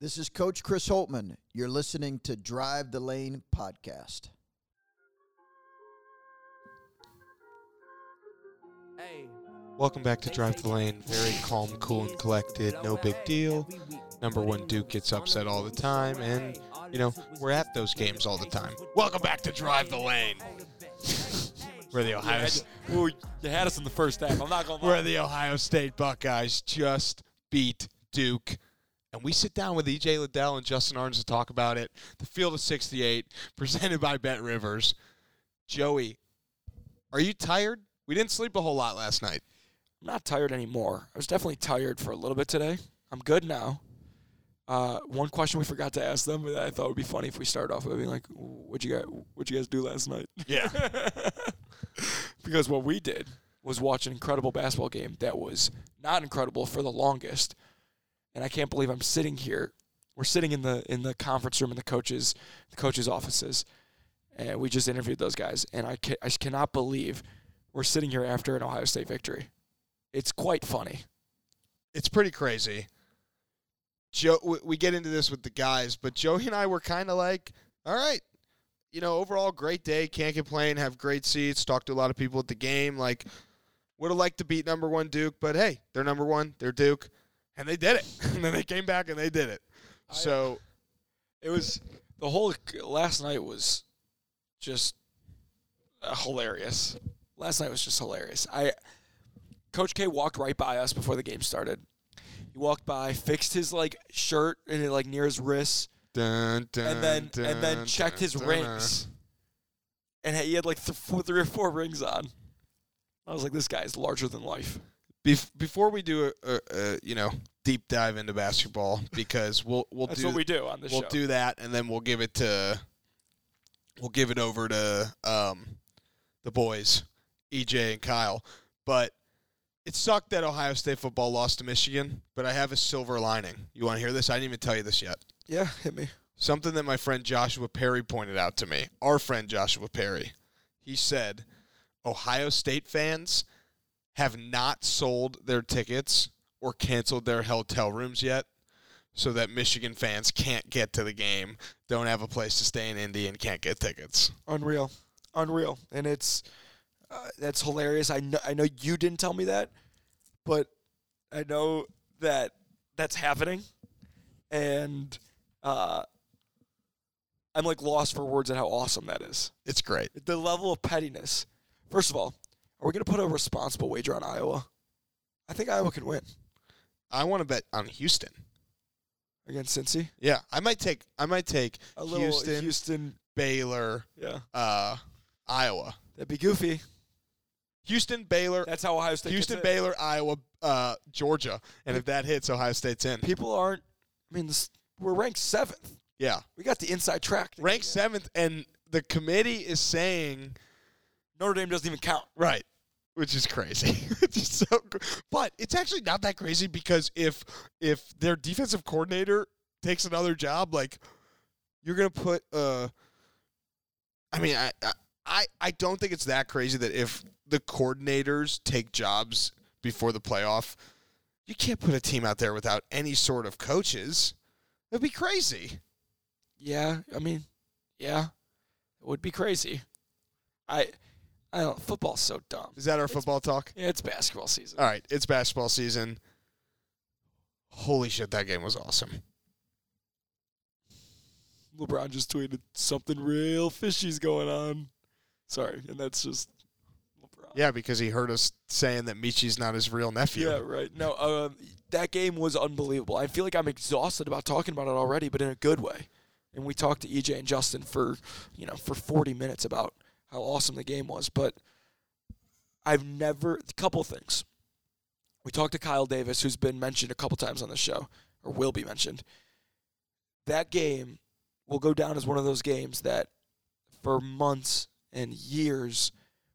This is Coach Chris Holtmann. You're listening to Drive the Lane podcast. Welcome back to Drive the Lane. Very calm, cool, and collected. No big deal. Number one Duke gets upset all the time, and you know we're at those games all the time. Welcome back to Drive the Lane. Where the Ohio, Ooh, you had us in the first half. I'm not gonna lie. where the Ohio State Buckeyes just beat Duke. And we sit down with EJ Liddell and Justin Ahrens to talk about it. The Field of 68, presented by BetRivers. Joey, are you tired? We didn't sleep a whole lot last night. I'm not tired anymore. I was definitely tired for a little bit today. I'm good now. Uh, one question we forgot to ask them that I thought would be funny if we started off with being like, "What'd you guys What'd you guys do last night?" Yeah. because what we did was watch an incredible basketball game that was not incredible for the longest, and I can't believe I'm sitting here. We're sitting in the in the conference room in the coaches the coaches offices, and we just interviewed those guys, and I ca- I cannot believe we're sitting here after an Ohio State victory. It's quite funny. it's pretty crazy. Joe, we- get into this with the guys, but Joey and I were kind of like, all right, you know, overall great day, can't complain, have great seats, talked to a lot of people at the game. Like, would have liked to beat number one Duke, but hey, they're number one, they're Duke, and they did it. and then they came back and they did it. So It was the whole last night was just uh, hilarious. Last night was just hilarious. I Coach K walked right by us before the game started. He walked by, fixed his like shirt and it like near his wrists, dun, dun, and then and then checked dun, his dun. rings. And he had like th- four, three or four rings on. I was like, this guy is larger than life. Bef- before we do a, a, a you know deep dive into basketball, because we'll we'll That's do what we do on this we'll show. do that, and then we'll give it to we'll give it over to um, the boys, EJ and Kyle. But it sucked that Ohio State football lost to Michigan. But I have a silver lining. You want to hear this? I didn't even tell you this yet. yeah, hit me. Something that my friend Joshua Perry pointed out to me. Our friend Joshua Perry. He said Ohio State fans have not sold their tickets or canceled their hotel rooms yet so that Michigan fans can't get to the game, don't have a place to stay in Indy and can't get tickets. Unreal, unreal, and it's uh, that's hilarious. I know, I know you didn't tell me that, but I know that that's happening, and uh, I'm like lost for words at how awesome that is. It's great. The level of pettiness. First of all, are we gonna put a responsible wager on Iowa? I think Iowa can win I want to bet on Houston. against Cincy. Yeah, I might take I might take A little Houston, Houston, Baylor, yeah, uh, Iowa. that'd be goofy. Houston, Baylor, That's how Ohio State. Houston, gets in. Baylor, Iowa, uh, Georgia, and if that hits, Ohio State's in. People aren't. I mean, this, we're ranked seventh. Yeah, We got the inside track. to ranked get seventh, and the committee is saying in. Notre Dame doesn't even count. right, which is crazy. it's just so, gr- but it's actually not that crazy because if if their defensive coordinator takes another job, like you're gonna put. uh I mean, I I- I I don't think it's that crazy that if the coordinators take jobs before the playoff, you can't put a team out there without any sort of coaches. It'd be crazy. Yeah, I mean, yeah, it would be crazy. I, I don't. Football's so dumb. Is that our football talk? Yeah, it's basketball season. All right, it's basketball season. Holy shit, that game was awesome. LeBron just tweeted something real fishy's going on. Sorry, and that's just LeBron. Yeah, because he heard us saying that Michi's not his real nephew. Yeah, right. No, um, that game was unbelievable. I feel like I'm exhausted about talking about it already, but in a good way. And we talked to EJ and Justin for, you know, for 40 minutes about how awesome the game was. But I've never a couple things. We talked to Kyle Davis, who's been mentioned a couple times on the show, or will be mentioned. That game will go down as one of those games that, for months and years,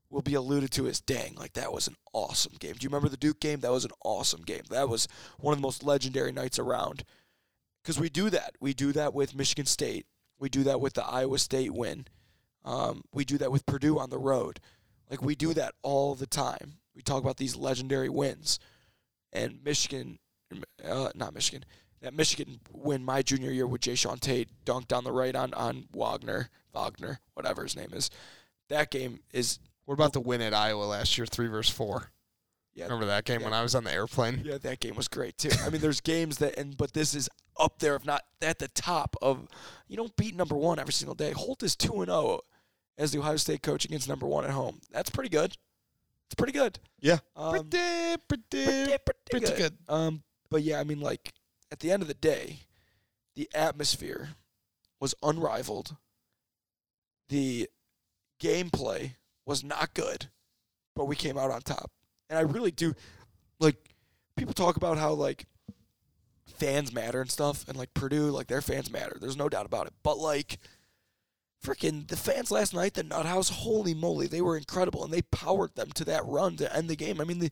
will be alluded to as dang, like that was an awesome game. Do you remember the Duke game? That was an awesome game. That was one of the most legendary nights around. Because we do that. We do that with Michigan State. We do that with the Iowa State win. Um, we do that with Purdue on the road. Like we do that all the time. We talk about these legendary wins, and Michigan, uh, not Michigan, that Michigan win my junior year with Jae'Sean Tate dunked down the right on on Wagner, Wagner, whatever his name is. That game is What about the win at Iowa last year, three versus four? yeah, Remember that game Yeah. when I was on the airplane? yeah, that game was great too. I mean, there's games that and but this is up there, if not at the top of. You don't beat number one every single day. Holt is two and zero as the Ohio State coach against number one at home. That's pretty good. It's pretty good. Yeah. Um, pretty, pretty, pretty, pretty, pretty good. good. Um, but yeah, I mean, like at the end of the day, the atmosphere was unrivaled. The gameplay was not good, but we came out on top. And I really do, like, people talk about how like fans matter and stuff, and like Purdue, like their fans matter. There's no doubt about it. But like. Freaking the fans last night, the Nut House, holy moly, they were incredible, and they powered them to that run to end the game. I mean, the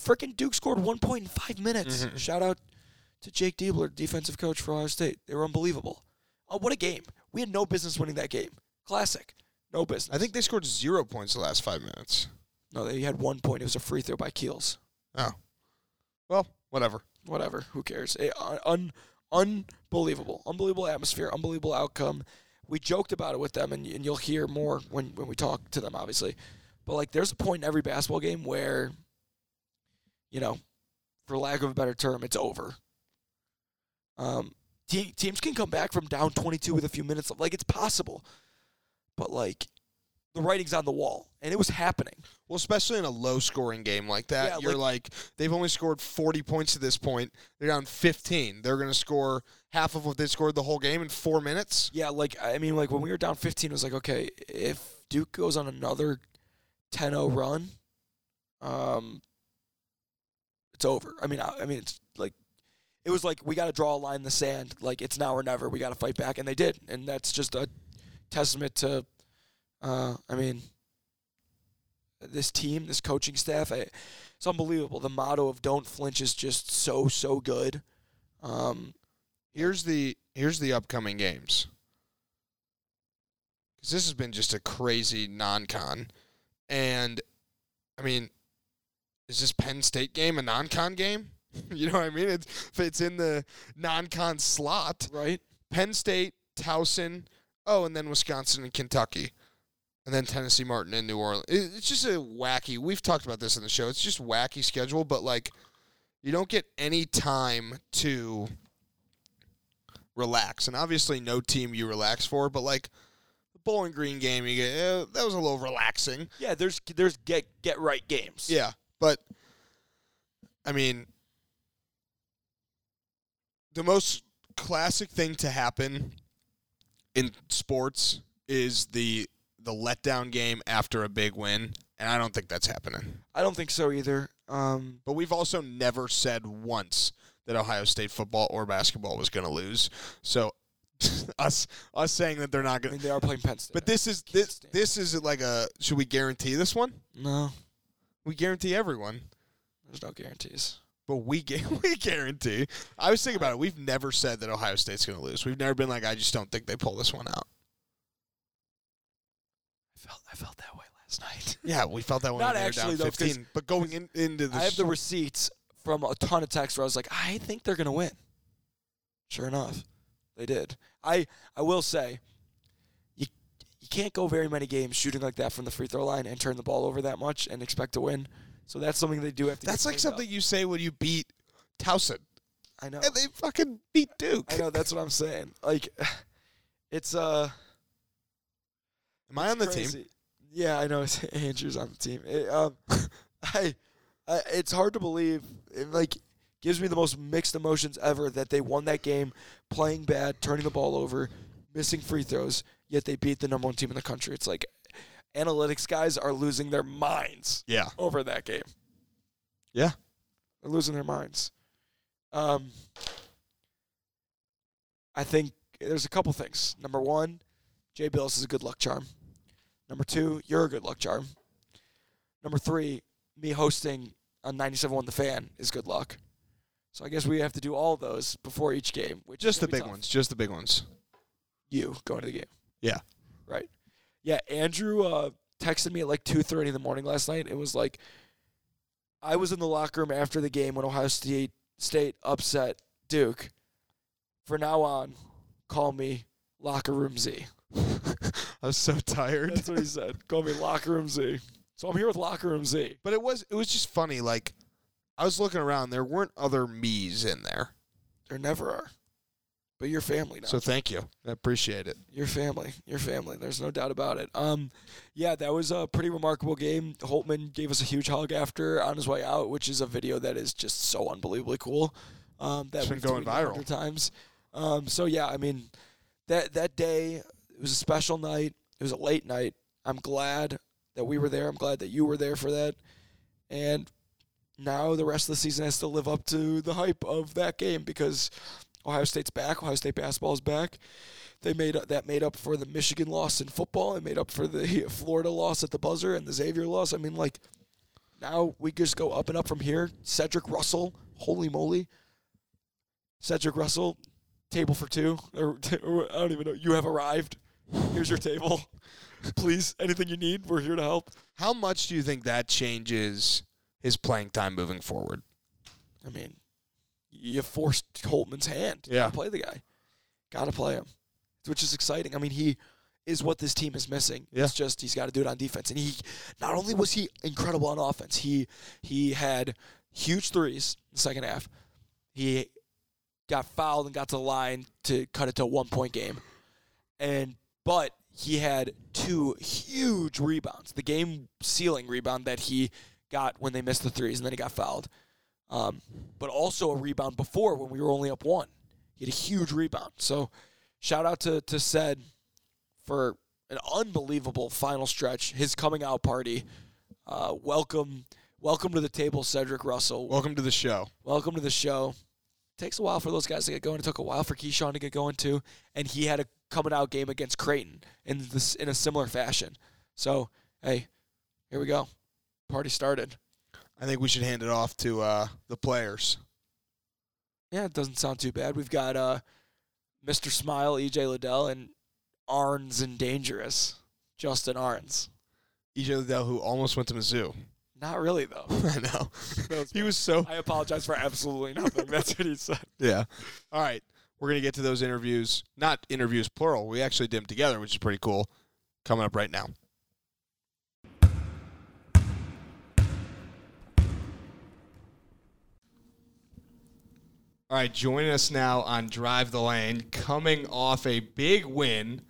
freaking Duke scored one point in five minutes. Mhm. Shout out to Jake Diebler, defensive coach for Ohio State. They were unbelievable. Oh, what a game! We had no business winning that game. Classic, no business. I think they scored zero points the last five minutes. no, they had one point. It was a free throw by Keels. Oh. Well, whatever. Whatever, who cares? Eh, un, unbelievable, unbelievable atmosphere, unbelievable outcome. We joked about it with them, and, and you'll hear more when when we talk to them, obviously. But like, there's a point in every basketball game where, you know, for lack of a better term, it's over. Um, te- teams can come back from down 22 with a few minutes. Like it's possible, but like, the writing's on the wall, and it was happening. Well, especially in a low scoring game like that, Yeah, you're like, they've only scored 40 points at this point. They're down 15. They're going to score half of what they scored the whole game in four minutes. Yeah, like I mean, like when we were down 15, it was like, okay, if Duke goes on another 10-0 run, um, it's over. I mean, I, I mean, it's like it was like we got to draw a line in the sand. Like it's now or never. We got to fight back, and they did, and that's just a testament to, uh, I mean, this team, this coaching staff. I, it's unbelievable. The motto of "Don't flinch" is just so so good. Um, Here's the here's the upcoming games. Because this has been just a crazy non-con, and I mean, is this Penn State game a non-con game? you know what I mean? It's if it's in the non-con slot. right? Penn State, Towson, oh, and then Wisconsin and Kentucky, and then Tennessee Martin in New Orleans. It- It's just a wacky. We've talked about this in the show. It's just wacky schedule, but like, you don't get any time to relax. And obviously, no team you relax for, but like the Bowling Green game, you get eh, that was a little relaxing. Yeah, there's there's get get right games. Yeah, but I mean, the most classic thing to happen in sports is the the letdown game after a big win, and I don't think that's happening. I don't think so either. Um, But we've also never said once that Ohio State football or basketball was going to lose. So us us saying that they're not I going mean, to they are playing Penn State. But this is this this is like a should we guarantee this one? no, We guarantee everyone. there's no guarantees. But we we guarantee. I was thinking about it. We've never said that Ohio State's going to lose. We've never been like, I just don't think they pull this one out. I felt I felt that way last night. Yeah, we felt that one. Not when they were actually, down though, 'cause 15. But going in, into the I have the receipts from a ton of texts where I was like, I think they're gonna win. Sure enough, they did. I I will say, you you can't go very many games shooting like that from the free throw line and turn the ball over that much and expect to win. So that's something they do have to. that's get like cleaned up. something you say when you beat Towson, I know. and they fucking beat Duke. I know. That's what I'm saying. Like, it's uh. Am I on the team? Yeah, I know. Andrew's on the team. It, um, I, I, it's hard to believe. It like gives me the most mixed emotions ever that they won that game, playing bad, turning the ball over, missing free throws, yet they beat the number one team in the country. It's like analytics guys are losing their minds Yeah. over that game. Yeah. They're losing their minds. Um, I think there's a couple things. Number one, Jay Bilas is a good luck charm. Number two, you're a good luck charm. Number three, me hosting on 97.1 The Fan is good luck. So I guess we have to do all those before each game. Which Just the big tough. ones. Just the big ones. You going to the game. Yeah. Right. Yeah, Andrew uh, texted me at like 2.30 in the morning last night. It was like, I was in the locker room after the game when Ohio State State upset Duke. For now on, call me Locker Room Z. I was so tired. That's what he said. Call me Locker Room Z. So I'm here with Locker Room Z. But it was it was just funny. Like I was looking around, there weren't other me's in there. There never are. But you're family now. So thank you. I appreciate it. Your family, your family. There's no doubt about it. Um, yeah, that was a pretty remarkable game. Holtmann gave us a huge hug after on his way out, which is a video that is just so unbelievably cool. Um, that It's been going viral. times. Um, so yeah, I mean, that that day it was a special night. It was a late night. I'm glad that we were there. I'm glad that you were there for that. And now the rest of the season has to live up to the hype of that game because Ohio State's back. Ohio State basketball is back. They made that made up for the Michigan loss in football It made up for the Florida loss at the buzzer and the Xavier loss. I mean, like now we just go up and up from here. Cedric Russell, holy moly, Cedric Russell, table for two. Or, or I don't even know. You have arrived. Here's your table. Please, anything you need, we're here to help. How much do you think that changes his playing time moving forward? I mean, you forced Holtmann's hand. Yeah. to play the guy. Got to play him, which is exciting. I mean, he is what this team is missing. Yeah. It's just he's got to do it on defense, and he not only was he incredible on offense, he he had huge threes in the second half. He got fouled and got to the line to cut it to a one point game, and but he had two huge rebounds. The game sealing rebound that he got when they missed the threes, and then he got fouled um, but also a rebound before when we were only up one. He had a huge rebound. So shout out to to Ced for an unbelievable final stretch. His coming out party. Uh, welcome, welcome to the table, Cedric Russell. Welcome to the show. Welcome to the show. Takes a while for those guys to get going. It took a while for Keyshawn to get going too, and he had a coming out game against Creighton in this in a similar fashion. So hey, here we go. Party started. I think we should hand it off to uh, the players. Yeah, it doesn't sound too bad. We've got uh, Mr. Smile, EJ Liddell, and Ahrens and Dangerous, Justin Ahrens. EJ Liddell, who almost went to Mizzou. Not really though. I know. Was He was so. I apologize for absolutely nothing. That's what he said. Yeah. All right. We're going to get to those interviews. Not interviews, plural. We actually did them together, which is pretty cool. Coming up right now. All right, joining us now on Drive the Lane, coming off a big win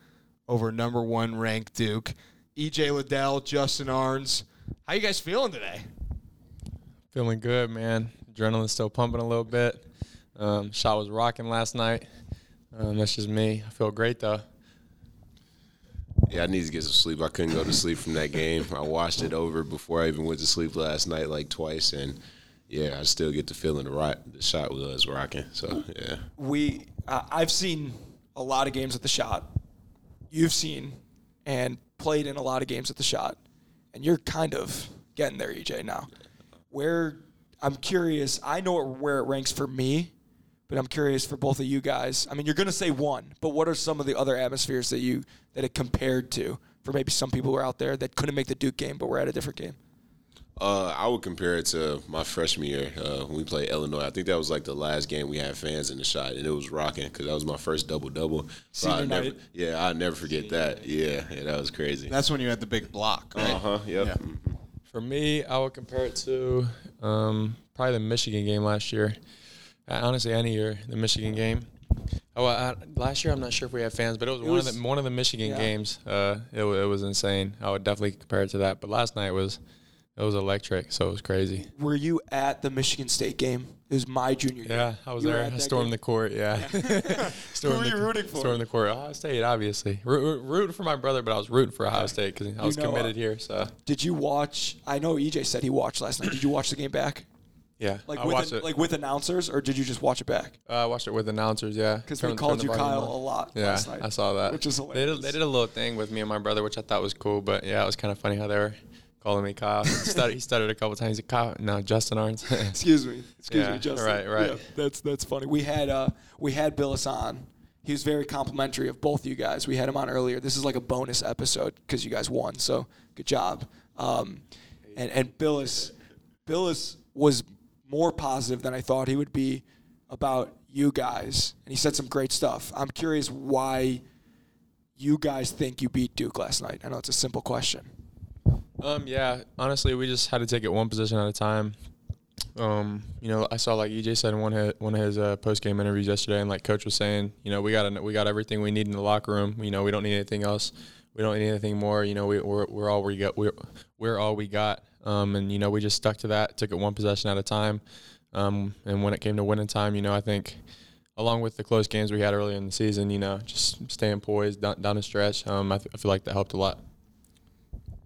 over number one ranked Duke. EJ Liddell, Justin Ahrens. How you guys feeling today? Feeling good, man. Adrenaline's still pumping a little bit. Um, shot was rocking last night. Um, that's just me. I feel great though. Yeah, I need to get some sleep. I couldn't go to sleep from that game. I watched it over before I even went to sleep last night, like twice, and yeah, I still get the feeling the rock, the shot was rocking. So yeah, We, uh, I've seen a lot of games at the shot. You've seen and played in a lot of games at the shot, and you're kind of getting there, EJ. Now, where I'm curious, I know where it ranks for me, but I'm curious for both of you guys. I mean, you're going to say one, but what are some of the other atmospheres that you that it compared to for maybe some people who are out there that couldn't make the Duke game but were at a different game? uh, I would compare it to my freshman year uh, when we played Illinois. I think that was like the last game we had fans in the shot, and it was rocking because that was my first double double. So I never, yeah, I'll never forget that. Yeah, yeah, that was crazy. That's when you had the big block, right? Uh huh. Yep. Yeah. Mhm. For me, I would compare it to um, probably the Michigan game last year. Uh, honestly, any year, the Michigan game. Oh, I, last year I'm not sure if we had fans, but it was, one was- of the one of the Michigan yeah. games. Uh, it, it was insane. I would definitely compare it to that. But last night was it was electric, so it was crazy. Were you at the Michigan State game? It was my junior year. Yeah, I was You there. I stormed game? the court. Yeah. stormed were the, you rooting for? Stormed the court. Ohio State, obviously. Root, for my brother, but I was rooting for Ohio State because I was know, uh, committed here. So Did you watch? I know EJ said he watched last night. Did you watch the game back? Yeah, Like I with an- like with announcers, or did you just watch it back? Uh, I watched it with announcers. Yeah, Because we called you Kyle on. a lot Yeah, last night. I saw that. which is They did, they did a little thing with me and my brother, which I thought was cool. But yeah, it was kind of funny how they were calling me Kyle. He stuttered, he stuttered a couple times. Said, Kyle, no, Justin Ahrens. Excuse me. Excuse Yeah, me, Justin. right, right. Yeah, that's that's funny. We had uh we had Bilas on. He was very complimentary of both you guys. We had him on earlier. This is like a bonus episode because you guys won. So good job. Um, and and Bilas Bilas was more positive than I thought he would be about you guys, and he said some great stuff. I'm curious why you guys think you beat Duke last night. I know it's a simple question. Um, yeah, honestly, we just had to take it one position at a time. Um, you know, I saw like EJ said in one one of his uh, post game interviews yesterday, and like Coach was saying, you know, we got we got everything we need in the locker room. You know, we don't need anything else. We don't need anything more. You know, we, we're we're all we got. We're we're all we got. Um, and you know, we just stuck to that. Took it one possession at a time. Um, and when it came to winning time, you know, I think along with the close games we had early in the season, you know, just staying poised down, down the stretch. Um, I, th- I feel like that helped a lot.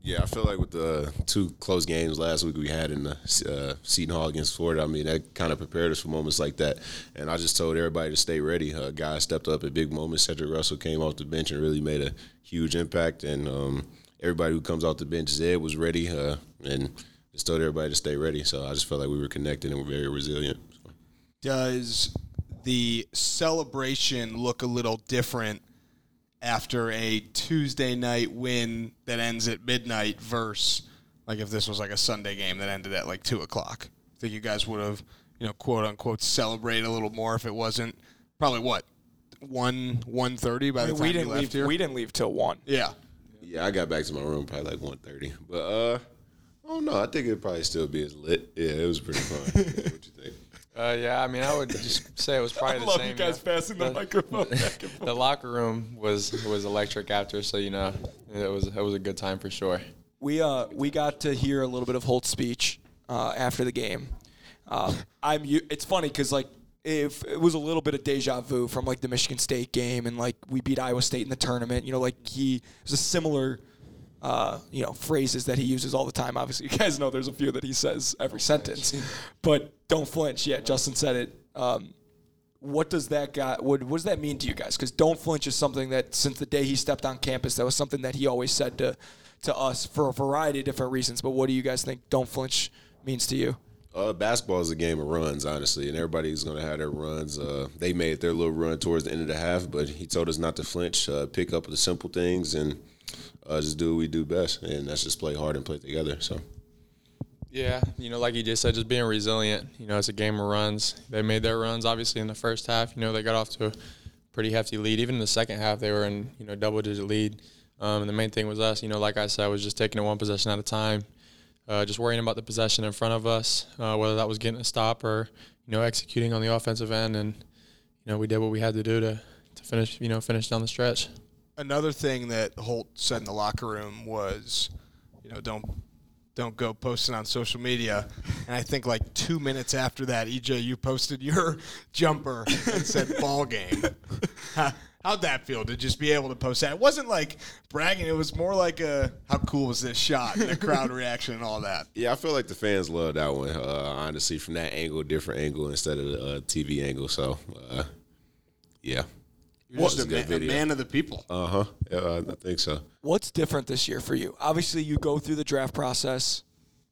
Yeah, I feel like with the two close games last week we had in the uh, Seton Hall against Florida, I mean that kind of prepared us for moments like that. And I just told everybody to stay ready. Uh, guys stepped up at big moments. Cedric Russell came off the bench and really made a huge impact. And um, everybody who comes off the bench, Zed was ready, uh, and just told everybody to stay ready. So I just felt like we were connected and we're very resilient. So. Does the celebration look a little different after a Tuesday night win that ends at midnight versus like if this was like a Sunday game that ended at like two o'clock. I Think you guys would have, you know, quote unquote celebrated a little more if it wasn't probably what one one thirty by I the mean, time we didn't you left leave. here. We didn't leave till one. yeah, Yeah, I got back to my room probably like 1.30. But uh, I don't. I think it'd probably still be as lit. Yeah, it was pretty fun. yeah, what you think? Uh, yeah, I mean, I would just say it was probably the same. Love you know. passing the microphone back and the locker room was was electric after, so you know, it was it was a good time for sure. We uh we got to hear a little bit of Holt's speech uh, after the game. Um, I'm u- it's funny because like if it was a little bit of deja vu from like the Michigan State game and like we beat Iowa State in the tournament. You know, like he it was a similar. Uh, you know phrases that he uses all the time. Obviously, you guys know there's a few that he says every sentence, but don't flinch. Yeah, Justin said it. Um, what does that guy? What, what does that mean to you guys? Because don't flinch is something that since the day he stepped on campus, that was something that he always said to to us for a variety of different reasons. But what do you guys think don't flinch means to you? Uh, basketball is a game of runs, honestly, and everybody's going to have their runs. Uh, they made their little run towards the end of the half, but he told us not to flinch, uh, pick up the simple things, and uh, just do what we do best, and that's just play hard and play together. So. Yeah, you know, like you just said, just being resilient. You know, it's a game of runs. They made their runs obviously in the first half. You know, they got off to a pretty hefty lead. Even in the second half, they were in you know double digit lead. Um, and the main thing was us. You know, like I said, was just taking it one possession at a time. Uh, just worrying about the possession in front of us, uh, whether that was getting a stop or you know executing on the offensive end, and you know we did what we had to do to to finish you know finish down the stretch. Another thing that Holt said in the locker room was, you know, don't don't go posting on social media. And I think like two minutes after that, EJ, you posted your jumper and said ball game. How- How'd that feel to just be able to post that? It wasn't like bragging. It was more like a how cool was this shot and the crowd reaction and all that. Yeah, I feel like the fans love that one. Uh, honestly, from that angle, different angle instead of the uh, TV angle. So, uh, yeah. You're just a, a good man, a man of the people. Uh huh. Yeah, I think so. What's different this year for you? Obviously, you go through the draft process.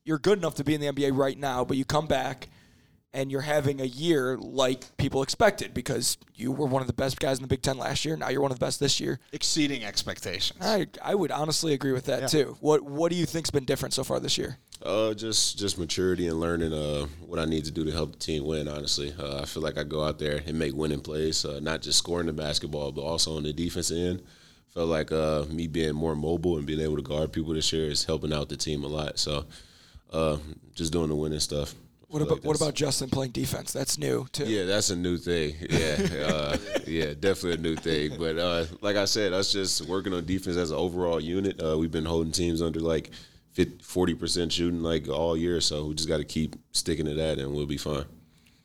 You're good enough to be in the NBA right now, but you come back and you're having a year like people expected because you were one of the best guys in the Big Ten last year. Now you're one of the best this year. Exceeding expectations. I, I would honestly agree with that too. What What do you think's been different so far this year? Uh, just just maturity and learning uh what I need to do to help the team win. Honestly, uh, I feel like I go out there and make winning plays, uh, not just scoring the basketball, but also on the defense end. Felt like uh me being more mobile and being able to guard people this year is helping out the team a lot. So, uh, just doing the winning stuff. I What about like What about Justin playing defense? That's new too. Yeah, that's a new thing. Yeah, uh, yeah, definitely a new thing. But uh, like I said, us just working on defense as an overall unit. Uh, we've been holding teams under like forty percent shooting like all year, so we just got to keep sticking to that, and we'll be fine.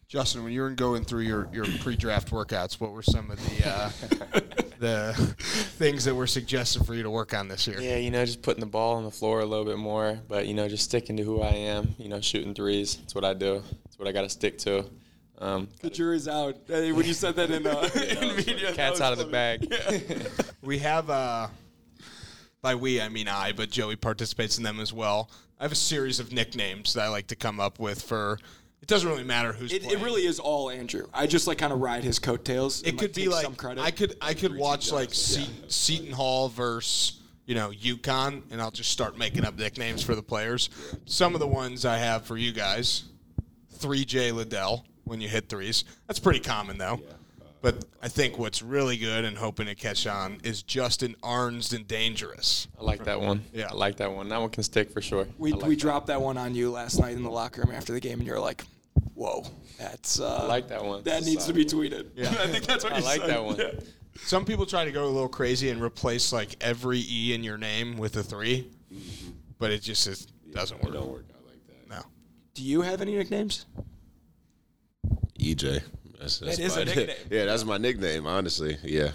Justin, when you were going through your, your pre-draft workouts, what were some of the uh, the things that were suggested for you to work on this year? Yeah, you know, just putting the ball on the floor a little bit more, but you know, just sticking to who I am. You know, shooting threes. That's what I do. That's what I got to stick to. Um, The jury's out. Hey, when you said that in, uh, in media, cat's was out of the funny. bag. We have, uh, by we I mean I, but Joey participates in them as well. I have a series of nicknames that I like to come up with for. It doesn't really matter who's. It, it really is all Andrew. I just like kind of ride his coattails. and, It could be take like some credit. I could I could watch like Se- Seton Hall versus you know UConn, and I'll just start making up nicknames for the players. Some of the ones I have for you guys: three J Liddell when you hit threes. That's pretty common though. But I think what's really good and hoping to catch on is Justin Ahrens and Dangerous. I like that one. Yeah. I like that one. That one can stick for sure. We, like we that. dropped that one on you last night in the locker room after the game, and you're like, "Whoa, that's uh, I like that one. that needs to be tweeted." Yeah. I think that's what I you like said. that one. Yeah. Some people try to go a little crazy and replace like every E in your name with a three, but it just is, doesn't It work. don't work out like that. No. Do you have any nicknames? EJ. That's, that's That is a nickname. yeah, that's my nickname. Honestly, yeah.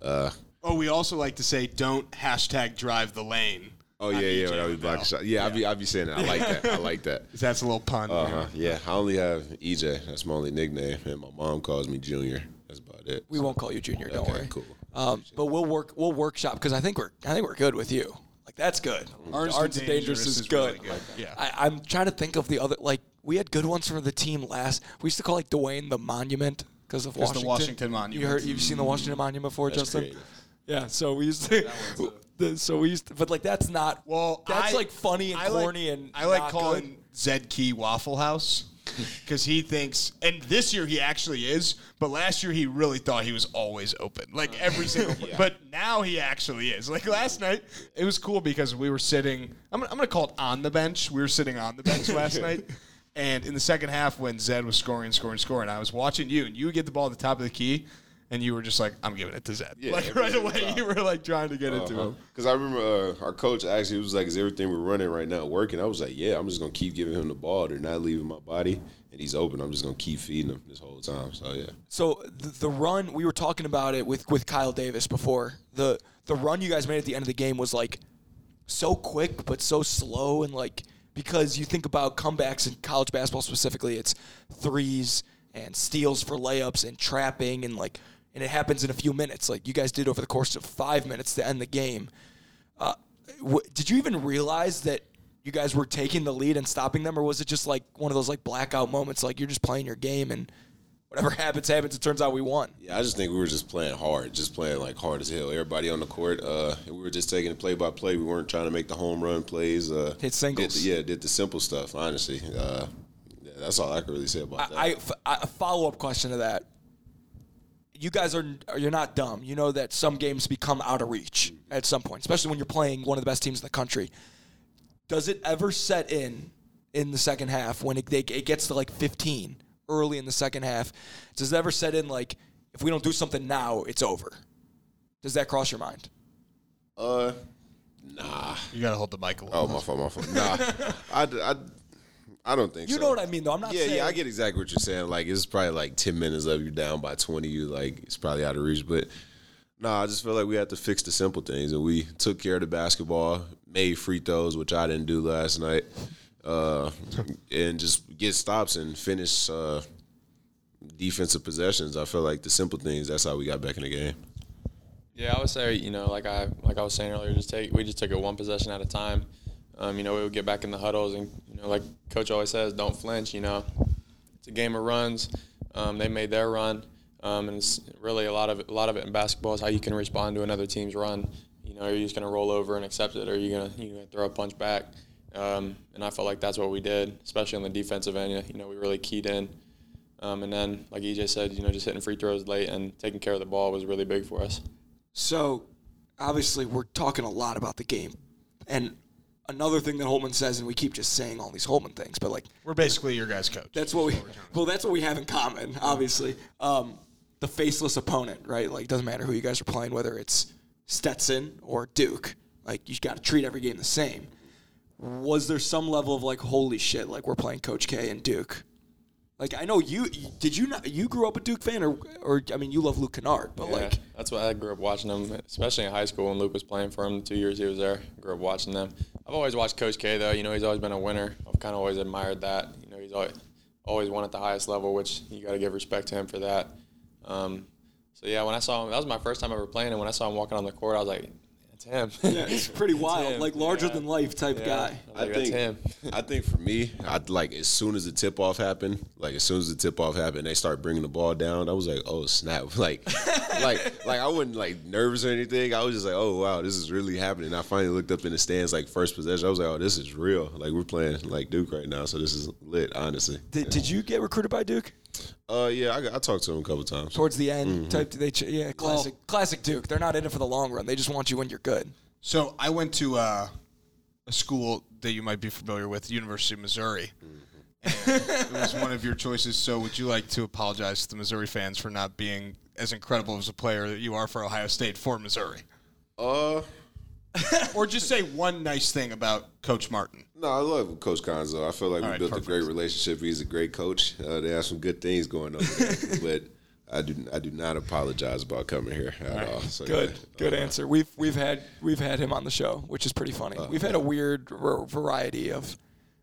Uh, Oh, we also like to say don't hashtag drive the lane. oh yeah, on yeah. EJ When I was Liddell. blocking shot. Yeah, I be I be saying that. I like that. I like that. That's a little pun. Uh huh. Yeah, I only have EJ. That's my only nickname, and my mom calls me Junior. That's about it. We won't call you Junior. Don't Okay, worry. cool. Um, but we'll work. We'll workshop because I think we're. I think we're good with you. Like that's good. Ahrens Ahrens the and Dangerous is, good. really good. Yeah. I, I'm trying to think of the other. Like we had good ones for the team last. We used to call like Dwayne the Monument because of 'Cause the Washington. Washington You Monument. heard? You've seen the Washington Monument before, That's Justin? creative. Yeah. So we used to. the, so we used to, but like that's not. Well, that's I- like funny and I like- corny and. I like calling good. Zed Key Waffle House because he thinks, and this year he actually is, but last year he really thought he was always open, like every single. Year. But now he actually is. Like last night, it was cool because we were sitting. I'm, I'm going to call it on the bench. We were sitting on the bench last night. And in the second half, when Zed was scoring, scoring, scoring, I was watching you, and you would get the ball at the top of the key, and you were just like, "I'm giving it to Zed." Yeah, like every right away, time. you were like trying to get into him. Because I remember uh, our coach actually was like, "Is everything we're running right now working?" I was like, "Yeah, I'm just gonna keep giving him the ball. They're not leaving my body, and he's open. I'm just gonna keep feeding him this whole time." So yeah, So the, the run we were talking about it with with Kyle Davis before the the run you guys made at the end of the game was like so quick but so slow and like because you think about comebacks in college basketball specifically it's threes and steals for layups and trapping and like and it happens in a few minutes. Like you guys did over the course of five minutes to end the game. Uh, w- did you even realize that you guys were taking the lead and stopping them? Or was it just like one of those like blackout moments like you're just playing your game and whatever happens happens it turns out we won yeah. I just think we were just playing hard, just playing like hard as hell. Everybody on the court, uh, we were just taking it play by play. We weren't trying to make the home run plays. Uh, Hit singles. Did the, yeah, did the simple stuff. Honestly, uh, yeah, that's all I can really say about that. I, I- f- I- a follow up question to that. You guys are you're not dumb. You know that some games become out of reach at some point, especially when you're playing one of the best teams in the country. Does it ever set in in the second half when it, they, it gets to like 15 early in the second half? Does it ever set in like if we don't do something now, it's over? Does that cross your mind? uh, nah. You got to hold the mic a little. Oh my fault, my fault. Nah, I, I, I don't think You so. know what I mean, though. I'm not yeah, saying. yeah, I get exactly what you're saying. Like it's probably like ten minutes of You're down by twenty. You like it's probably out of reach. But no, I just feel like we had to fix the simple things, and we took care of the basketball, made free throws, which I didn't do last night, uh, and just get stops and finish uh, defensive possessions. I feel like the simple things. That's how we got back in the game. Yeah, I would say you know, like I like I was saying earlier, just take we just took it one possession at a time. Um, you know, we would get back in the huddles, and you know, like Coach always says, don't flinch. You know, it's a game of runs. Um, they made their run, um, and it's really a lot of a lot of it in basketball is how you can respond to another team's run. You know, are you just going to roll over and accept it, or are you going to you gonna throw a punch back? Um, and I felt like that's what we did, especially on the defensive end. You know, we really keyed in. Um, and then, like EJ said, you know, just hitting free throws late and taking care of the ball was really big for us. So, obviously, we're talking a lot about the game, and another thing that Holtmann says, and we keep just saying all these Holtmann things, but like We're basically your guys' coach. that's what we well, that's what we have in common. Obviously, um, the faceless opponent, right? Like, it doesn't matter who you guys are playing, whether it's Stetson or Duke. Like, you've got to treat every game the same. Was there some level of like, holy shit, like we're playing Coach K and Duke? Like, I know you did you not you grew up a Duke fan, or or I mean, you love Luke Kennard, but Yeah, like. that's why I grew up watching them, especially in high school when Luke was playing for him. The two years he was there, grew up watching them. I've always watched Coach K though. You know, he's always been a winner. I've kind of always admired that. You know, he's always always won at the highest level, which you got to give respect to him for that. Um, so yeah, when I saw him, that was my first time ever playing, and when I saw him walking on the court, I was like, It's him. Yeah, it's pretty wild, him. like larger Yeah. than life type Yeah. guy. I think that's him. I think for me, I like as soon as the tip off happened, like as soon as the tip off happened, they start bringing the ball down. I was like, oh snap! Like, like, like I wasn't like nervous or anything. I was just like, oh wow, this is really happening. I finally looked up in the stands, like first possession. I was like, oh, this is real. Like we're playing like Duke right now, so this is lit. Honestly. Did, did you get recruited by Duke Uh, yeah, I, I talked to him a couple times. towards the end? Mm-hmm. Type they ch- yeah, classic classic Duke. They're not in it for the long run. They just want you when you're good. So I went to uh, a school that you might be familiar with, University of Missouri. And it was one of your choices. So would you like to apologize to the Missouri fans for not being as incredible as a player that you are for Ohio State for Missouri? Uh, Or just say one nice thing about Coach Martin. No, I love Coach Cuonzo. I feel like we right, built perfect. a great relationship. He's a great coach. Uh, they have some good things going on, but I do I do not apologize about coming here at all. So, Good, yeah. good Uh, answer. We've we've had we've had him on the show, which is pretty funny. We've had a weird r- variety of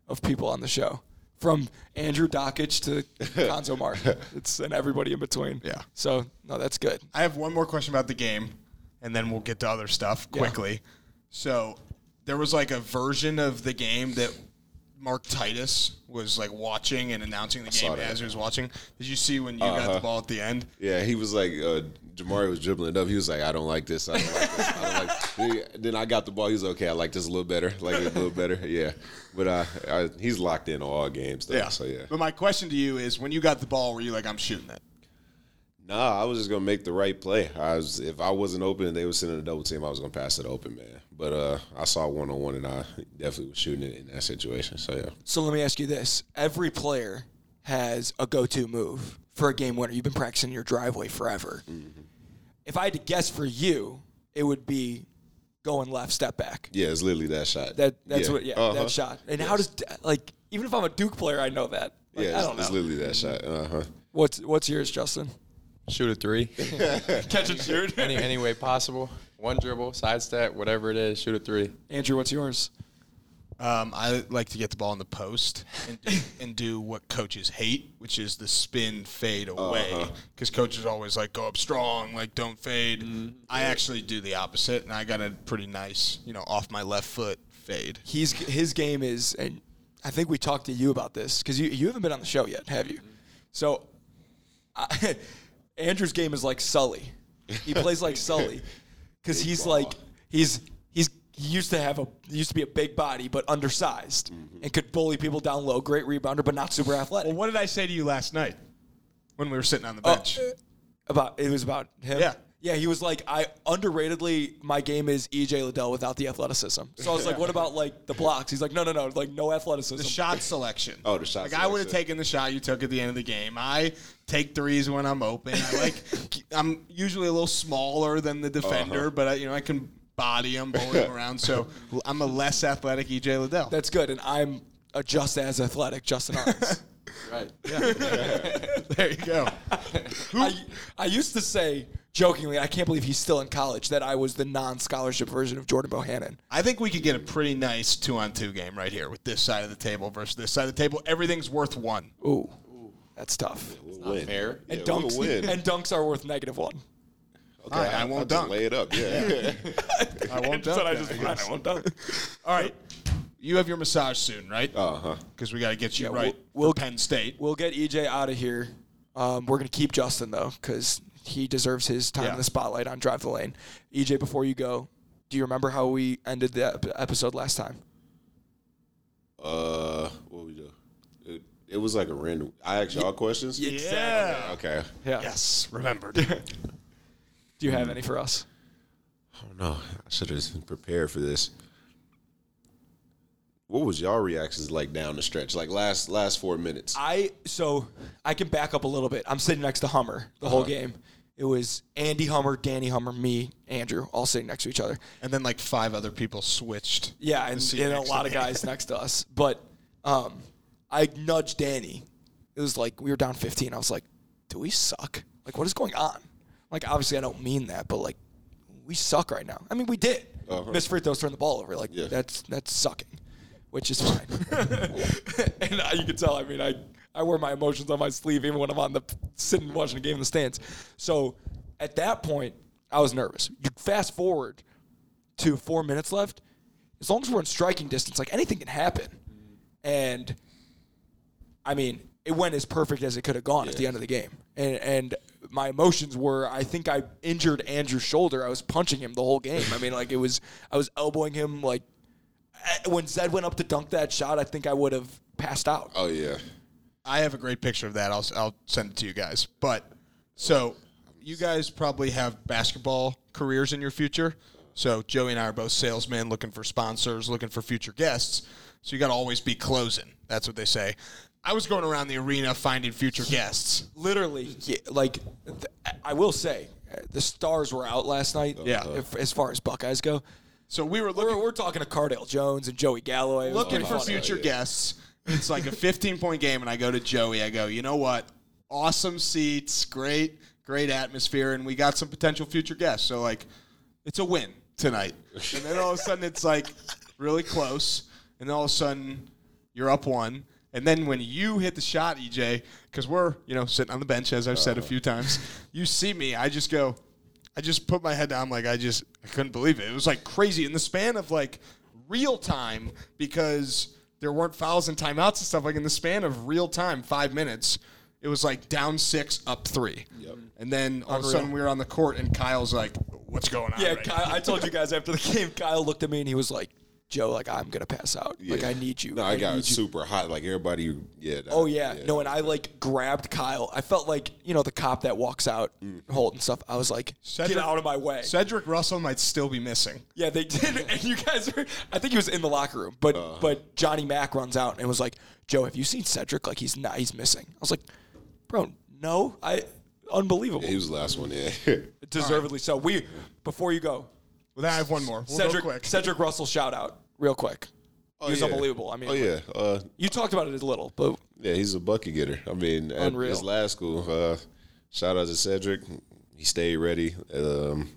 of people on the show, from Andrew Dockich to Cuonzo Martin. It's and everybody in between. Yeah. So no, that's good. I have one more question about the game, and then we'll get to other stuff Yeah. quickly. So there was like a version of the game that Mark Titus was like watching and announcing the game as he was watching. Did you see when you got the Uh-huh. ball at the end? Yeah, he was like, uh, Jamari was dribbling it up. He was like, I don't like this. I don't like this. I don't like. Then I got the ball. He was okay. I like this a little better. Like it a little better. Yeah, but uh, I, he's locked in on all games though. So yeah. But my question to you is, when you got the ball, were you like, I'm shooting it? Nah, I was just gonna make the right play. I was if I wasn't open and they were sending a double team, I was gonna pass it open, man. But uh, I saw one on one and I definitely was shooting it in that situation. So yeah. So let me ask you this: Every player has a go-to move for a game winner. You've been practicing your driveway forever. If I had to guess for you, it would be going left, step back. Yeah, it's literally that shot. That that's yeah. what yeah Uh-huh. that shot. And how does like even if I'm a Duke player, I know that. Like, Yeah, I it's, don't know. it's literally that shot. Uh huh. What's what's yours, Justin? Shoot a three. Catch and shoot. any any way possible. One dribble, side step, whatever it is, shoot a three. Andrew, what's yours? Um, I like to get the ball in the post and do, and do what coaches hate, which is the spin fade uh-huh. away. Because coaches always like go up strong, like don't fade. Mm-hmm. I actually do the opposite, and I got a pretty nice, you know, off my left foot fade. He's his game is, and I think we talked to you about this because you you haven't been on the show yet, have you? Mm-hmm. So, I, Andrew's game is like Sully. He plays like Sully because he's like he's he's he used to have a he used to be a big body but undersized mm-hmm. and could bully people down low. Great rebounder, but not super athletic. Well, what did I say to you last night when we were sitting on the Oh, bench? about it was about him. Yeah. Yeah, he was like, I underratedly, my game is EJ Liddell without the athleticism. So I was like, what about like the blocks? He's like, no, no, no, like no athleticism. the shot selection. Oh, the shot Like I would have selection. taken the shot you took at the end of the game. I take threes when I'm open. I like. I'm usually a little smaller than the defender, Uh-huh. but I, you know I can body him, bully him around. So I'm a less athletic EJ Liddell. That's good, and I'm a just as athletic Justin Ahrens. Right. Yeah. there you go. I, I used to say jokingly, I can't believe he's still in college, that I was the non-scholarship version of Jordan Bohannon. I think we could get a pretty nice two on two game right here with this side of the table versus this side of the table. Everything's worth one. Ooh, that's tough. We'll win. fair. And Yeah, dunks we'll win. and dunks are worth negative one. Okay, All right, I I'll won't just dunk. Lay it up. Yeah. I won't That's what I dunk just that, I I won't dunk. All right. You have your massage soon, right? uh huh. Because we got to get you Yeah, right. we'll- we'll- Penn State. We'll get EJ out of here. Um, we're gonna keep Justin though, because he deserves his time Yeah. in the spotlight on Drive the Lane. EJ, before you go, do you remember how we ended the ep- episode last time? Uh, what we do? It, it was like a random. I asked y'all questions. Yeah. Okay. Yeah. Yes, remembered. Do you have any for us? I don't know. I should have been prepared for this. What was y'all reactions like down the stretch? Like last last four minutes. I so I can back up a little bit. I'm sitting next to Hummer the whole game. It was Andy Hummer, Danny Hummer, me, Andrew, all sitting next to each other. and then like five other people switched. Yeah, and, and a lot of guys next to us. But um, I nudged Danny. It was like we were down 15. I was like, "Do we suck? Like, what is going on?" Like, obviously, I don't mean that, but like, we suck right now. I mean, we did. Uh-huh. Miss free throws, turn the ball over. Like, Yeah. that's that's sucking, which is fine. and uh, you can tell. I mean, I I wear my emotions on my sleeve even when I'm on the sitting watching a game in the stands. So at that point, I was nervous. You fast forward to four minutes left, as long as we're in striking distance, like anything can happen. And I mean, it went as perfect as it could have gone at the end of the game. And and my emotions were I think I injured Andrew's shoulder. I was punching him the whole game. I mean, like it was I was elbowing him like eh, when Zed went up to dunk that shot, I think I would have passed out. Oh yeah. I have a great picture of that. I'll I'll send it to you guys. But so you guys probably have basketball careers in your future. So Joey and I are both salesmen looking for sponsors, looking for future guests. So you got to always be closing. That's what they say. I was going around the arena finding future guests. literally, yeah, like th- I will say, uh, the stars were out last night. Yeah. if, as far as Buckeyes go. So we were We're, looking we're talking to Cardale Jones and Joey Galloway. Looking for future guests. It's like a 15 point game, and I go to Joey. I go, you know what? Awesome seats, great, great atmosphere, and we got some potential future guests. So like, it's a win tonight. And then all of a sudden, it's like really close, and then all of a sudden, you're up one. And then when you hit the shot, EJ, because we're you know sitting on the bench, as I've said a uh. few times, you see me. I just go, I just put my head down, like I just I couldn't believe it. It was like crazy in the span of like real time because there weren't fouls and timeouts and stuff. Like in the span of real time, five minutes, it was like down six, up three. And then all of a sudden we were on the court, and Kyle's like, "What's going on?" Yeah, right Kyle, I told you guys after the game. Kyle looked at me and he was like, "Joe, like I'm gonna pass out. Like I need you. No, I, got super hot. Like everybody, yeah. that- Oh yeah. no, and I like grabbed Kyle. I felt like you know the cop that walks out, Holt and stuff. I was like, Cedric- "Get out of my way." Cedric Russell might still be missing. Yeah, they did, and you guys were. I think he was in the locker room, but Uh-huh. but Johnny Mack runs out and was like, "Joe, have you seen Cedric? Like he's not, he's missing." I was like, "Bro, no, I, unbelievable, he was the last one. Yeah. deservedly so." We before you go, Well, then I have one more. We'll Cedric go quick. Cedric Russell shout out real quick. he was yeah. unbelievable. I mean, Oh yeah. Uh, you talked about it a little, but Yeah, he's a bucket getter. I mean, at Unreal. his last school, uh, shout out to Cedric. He stayed ready. Um,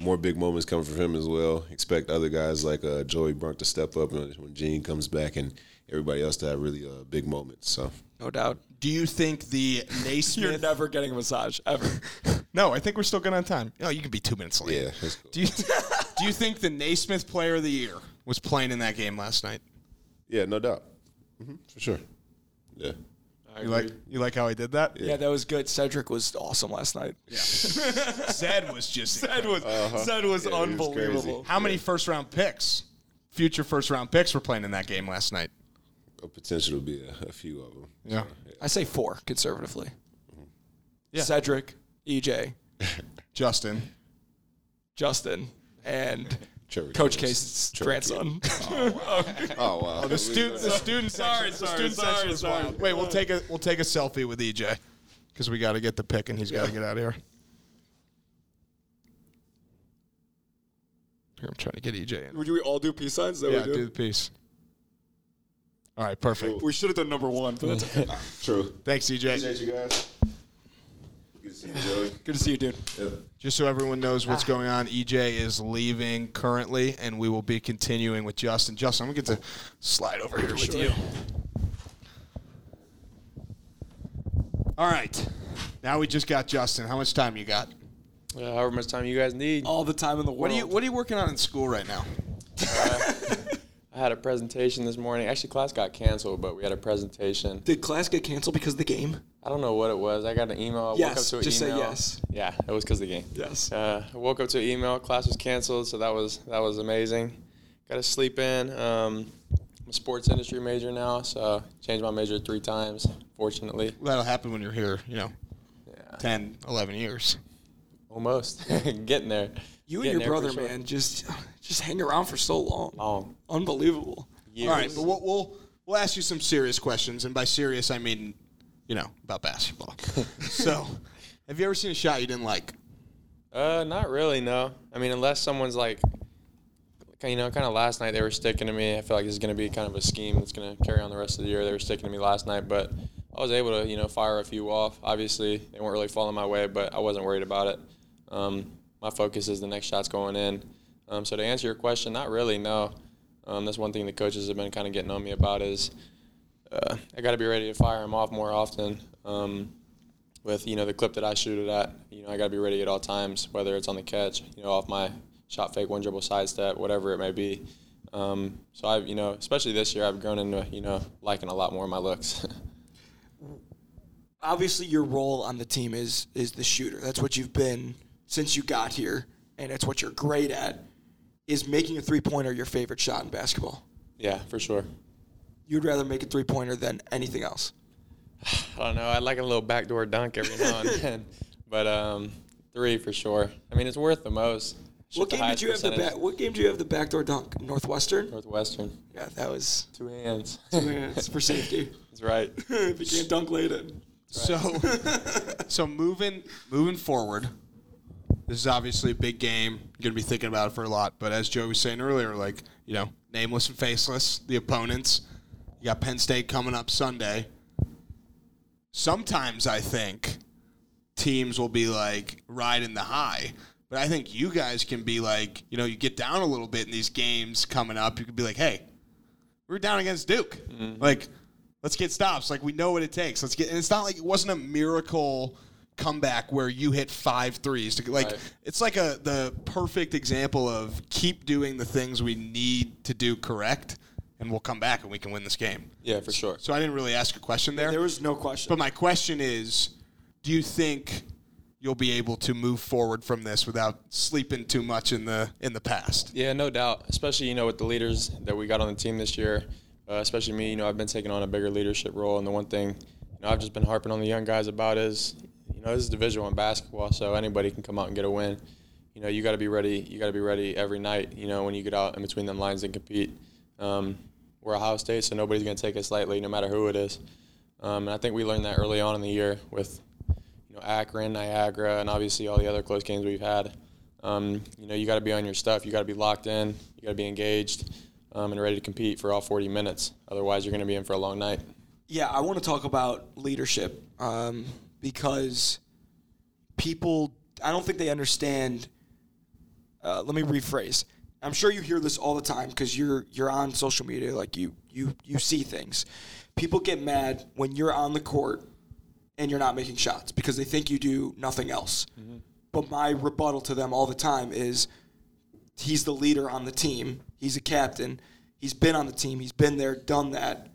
more big moments coming from him as well. Expect other guys like uh, Joey Brunk to step up when when Gene comes back and everybody else to have really uh, big moments. So no doubt, Do you think the Naismith? you're never getting a massage ever. no, I think we're still good on time. No, you can be two minutes late. yeah, that's cool. Do you do you think the Naismith Player of the Year was playing in that game last night? yeah, no doubt, hmm for sure. Yeah, You like you like how I did that? yeah, that was good. Cedric was awesome last night. Yeah. Zed was just Zed was Zed was Yeah, he was unbelievable. crazy. How many first round picks, future first round picks, were playing in that game last night? a potential to be a, a few of them. Yeah. I say four conservatively. Yeah. Cedric, EJ, Justin. Justin, and Trevor Coach Case's- Case's Trevor grandson. Oh wow, oh, oh, oh, The student, the student Sorry, section. the sorry, student sorry, section is sorry. wild. Wait, we'll take a we'll take a selfie with EJ because we got to get the pick and he's got to get out of here. Here, I'm trying to get EJ in. Would we all do peace signs? That Yeah, do the piece. All right, perfect. We should have done number one, but that's okay. true. Thanks, EJ. Appreciate you guys. Good to see you, Joey. Good to see you, dude. Yeah. Just so everyone knows what's ah. going on, EJ is leaving currently, and we will be continuing with Justin. Justin, I'm gonna get to slide over here with you. All right, now we just got Justin. How much time you got? Yeah, however much time you guys need. All the time in the world. What are you What are you working on in school right now? I had a presentation this morning. Actually, class got canceled, but we had a presentation. Did class get canceled because of the game? I don't know what it was. I got an email. I woke Yes, up to an just say email. yes. Yeah, it was because of the game. Yes. Uh, I woke up to an email. Class was canceled, so that was that was amazing. Got to sleep in. Um, I'm a sports industry major now, so changed my major three times. Fortunately, That'll happen when you're here. You know, yeah, 10, 11 years. almost getting there. You and your brother, sure. man, just just hang around for so long. Long Unbelievable. years. All right, but we'll, we'll we'll ask you some serious questions, and by serious I mean, you know, about basketball. so, have you ever seen a shot you didn't like? Uh, not really. No. I mean, unless someone's like, you know, kind of last night they were sticking to me. I feel like this is going to be kind of a scheme that's going to carry on the rest of the year. They were sticking to me last night, but I was able to, you know, fire a few off. Obviously, they weren't really falling my way, but I wasn't worried about it. Um, my focus is the next shot's going in. Um, so to answer your question, not really. No. Um, that's one thing the coaches have been kind of getting on me about is uh, I got to be ready to fire them off more often. Um, with you know the clip that I shoot it at, you know I got to be ready at all times, whether it's on the catch, you know, off my shot fake, one dribble sidestep, whatever it may be. Um, so I've, you know, especially this year, I've grown into, you know, liking a lot more of my looks. Obviously, your role on the team is is the shooter. That's what you've been since you got here, and it's what you're great at. Is making a three pointer your favorite shot in basketball? yeah, for sure. You'd rather make a three pointer than anything else. I don't know. I like a little backdoor dunk every now and then, but um, three for sure. I mean, it's worth the most. Shoot What the game did highest you have the percentage. back? What game do you have the backdoor dunk? Northwestern. Northwestern. Yeah, that was Two hands. two minutes for safety. That's right. if you can't dunk late in. So, so moving moving forward, this is obviously a big game. You're gonna be thinking about it for a lot. But as Joe was saying earlier, like you know, nameless and faceless, the opponents. You got Penn State coming up Sunday. Sometimes I think teams will be like riding the high. But I think you guys can be like, you know, you get down a little bit in these games coming up. You could be like, hey, we were down against Duke. Mm-hmm. Like, let's get stops. Like, we know what it takes. Let's get. And it's not like it wasn't a miracle comeback where you hit five threes. To, like, Right. it's like a the perfect example of keep doing the things we need to do correct, and we'll come back and we can win this game. Yeah, for sure. So I didn't really ask a question there. There was no question. But my question is, do you think you'll be able to move forward from this without sleeping too much in the in the past? Yeah, no doubt. Especially you know with the leaders that we got on the team this year, uh, especially me. You know, I've been taking on a bigger leadership role, and the one thing you know I've just been harping on the young guys about is you know this is Division One basketball, so anybody can come out and get a win. You know, you got to be ready. You got to be ready every night. You know, when you get out in between them lines and compete. Um, we're Ohio State, so nobody's going to take us lightly, no matter who it is. Um, and I think we learned that early on in the year with you know Akron, Niagara, and obviously all the other close games we've had. Um, you know, you got to be on your stuff. You got to be locked in. You got to be engaged um, and ready to compete for all 40 minutes. Otherwise, you're going to be in for a long night. Yeah, I want to talk about leadership um, because people, I don't think they understand. Uh, let me rephrase. I'm sure you hear this all the time because you're you're on social media, like you you you see things. People get mad when you're on the court and you're not making shots because they think you do nothing else. But my rebuttal to them all the time is he's the leader on the team. He's a captain. He's been on the team. He's been there, done that.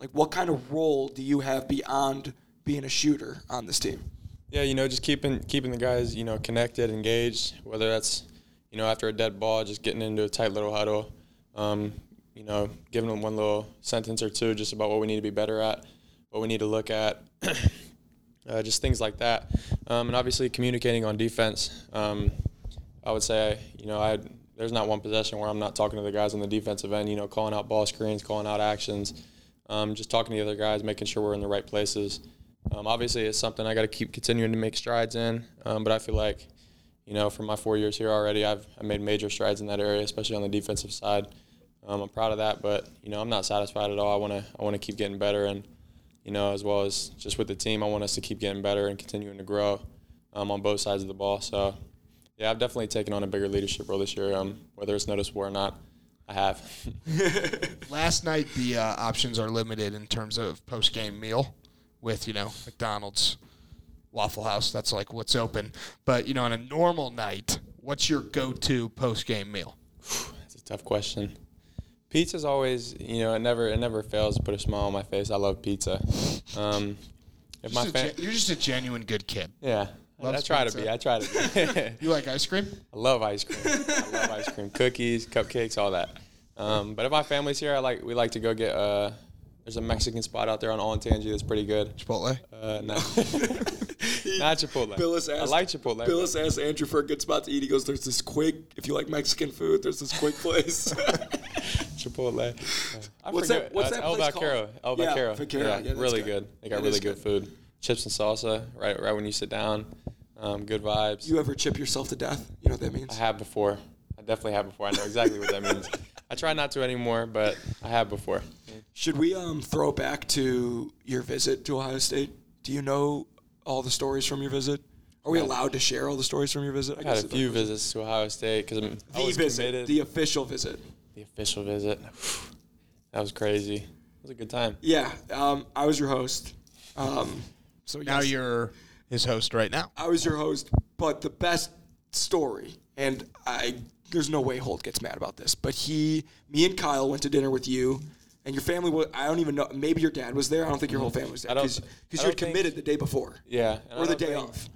Like, what kind of role do you have beyond being a shooter on this team? Yeah, you know, just keeping keeping the guys, you know, connected, engaged. Whether that's, you know, after a dead ball, just getting into a tight little huddle. Um, you know, giving them one little sentence or two just about what we need to be better at, what we need to look at, uh, just things like that. Um, and obviously communicating on defense. Um, I would say, you know, I there's not one possession where I'm not talking to the guys on the defensive end. You know, calling out ball screens, calling out actions, um, just talking to the other guys, making sure we're in the right places. Um, obviously, it's something I got to keep continuing to make strides in. Um, but I feel like, you know, for my four years here already, I've I made major strides in that area, especially on the defensive side. Um, I'm proud of that, but you know, I'm not satisfied at all. I want to I want to keep getting better, and you know, as well as just with the team, I want us to keep getting better and continuing to grow um, on both sides of the ball. So, yeah, I've definitely taken on a bigger leadership role this year, um, whether it's noticeable or not. I have. Last night, the uh, options are limited in terms of post game meal with, you know, McDonald's, Waffle House. That's like what's open. But, you know, on a normal night, what's your go to post game meal? That's a tough question. Pizza's always, you know, it never it never fails to put a smile on my face. I love pizza. Um, if my fa- gen- you're just a genuine good kid. yeah, I Loves try to be. I try to be. You like ice cream? I love ice cream. I love ice cream, cookies, cupcakes, all that. Um, but if my family's here, I like we like to go get. Uh, there's a Mexican spot out there on Olentangy that's pretty good. Chipotle? Uh, no, not Chipotle. Bilas I asked- like Chipotle. Bilas asked Andrew for a good spot to eat. He goes, "There's this quick. If you like Mexican food, there's this quick place." Chipotle. I What's forget. that- what's Uh, that El place Vaquero. called? El Yeah, Vaquero. Vaquero. Yeah, Yeah, really good. good. They got That really good. good. food. Chips and salsa. Right, right when you sit down. Um, good vibes. you ever chip yourself to death? You know what that means? I have before. I definitely have before. I know exactly what that means. I try not to anymore, but I have before. Should we um, throw back to your visit to Ohio State? Do you know all the stories from your visit? Are we allowed to share all the stories from your visit? I I had a few visits to Ohio State because I The was visit, committed. the official visit. the official visit. That was crazy. It was a good time. Yeah, um, I was your host. Um, so Now yes, you're his host right now. I was your host, but the best story, and I there's no way Holt gets mad about this, but he, me and Kyle went to dinner with you. And your family, wa- I don't even know. Maybe your dad was there. I don't think your whole mm-hmm. family was there because you had committed the day before Yeah. or the day think- of.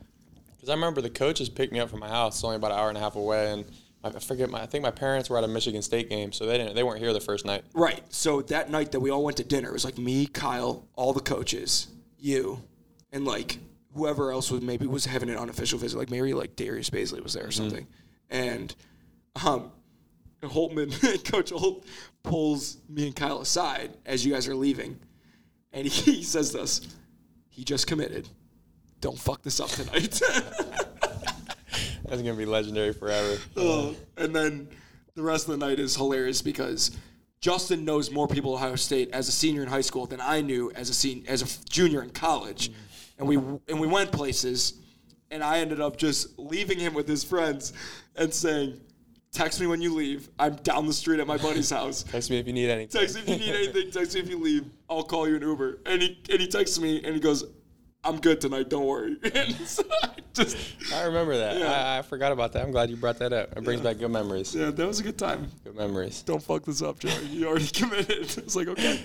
Because I remember the coaches picked me up from my house. It's only about an hour and a half away, and I forget my. I think my parents were at a Michigan State game, so they didn't. They weren't here the first night. Right. So that night that we all went to dinner, it was like me, Kyle, all the coaches, you, and like whoever else was maybe was having an unofficial visit. Like maybe like Darius Bazley was there or mm-hmm. something. And um, Holtmann, Coach Holt, pulls me and Kyle aside as you guys are leaving, and he, he says this: "He just committed. Don't fuck this up tonight." That's gonna be legendary forever. Uh, and then the rest of the night is hilarious because Justin knows more people at Ohio State as a senior in high school than I knew as a sen- as a junior in college, and we and we went places, and I ended up just leaving him with his friends and saying, "Text me when you leave. I'm down the street at my buddy's house." Text me if you need anything. Text me if you need anything. Text me if you leave. I'll call you an Uber. And he and he texts me and he goes, "I'm good tonight. Don't worry." And so I just I remember that. Yeah. I, I forgot about that. I'm glad you brought that up. It brings back good memories. yeah, that was a good time. Good memories. don't fuck this up, Joey. You already committed. It's like, okay.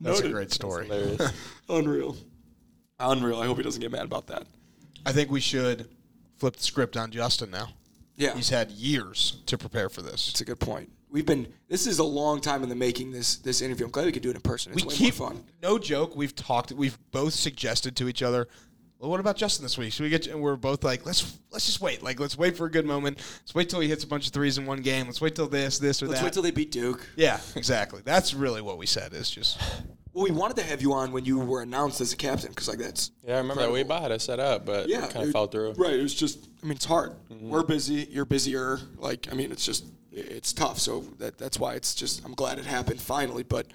That's a great story. Unreal. Unreal. I hope he doesn't get mad about that. I think we should flip the script on Justin now. Yeah. He's had years to prepare for this. It's a good point. We've been, this is a long time in the making, this this interview. I'm glad we could do it in person. It's we way keep more fun. no joke. We've talked. We've both suggested to each other. Well, what about Justin this week? Should we get? And we're both like, let's let's just wait. Like, let's wait for a good moment. Let's wait till he hits a bunch of threes in one game. Let's wait till this, this, or that. Let's wait till they beat Duke. yeah, exactly. That's really what we said. Is just Well, we wanted to have you on when you were announced as a captain because, like, that's. Yeah, I remember that we Incredible. had it set up, but Yeah. it kind of fell through. Right. It was just, I mean, it's hard. We're busy. You're busier. Like, I mean, it's just, it's tough. So that, that's why it's just, I'm glad it happened finally. But,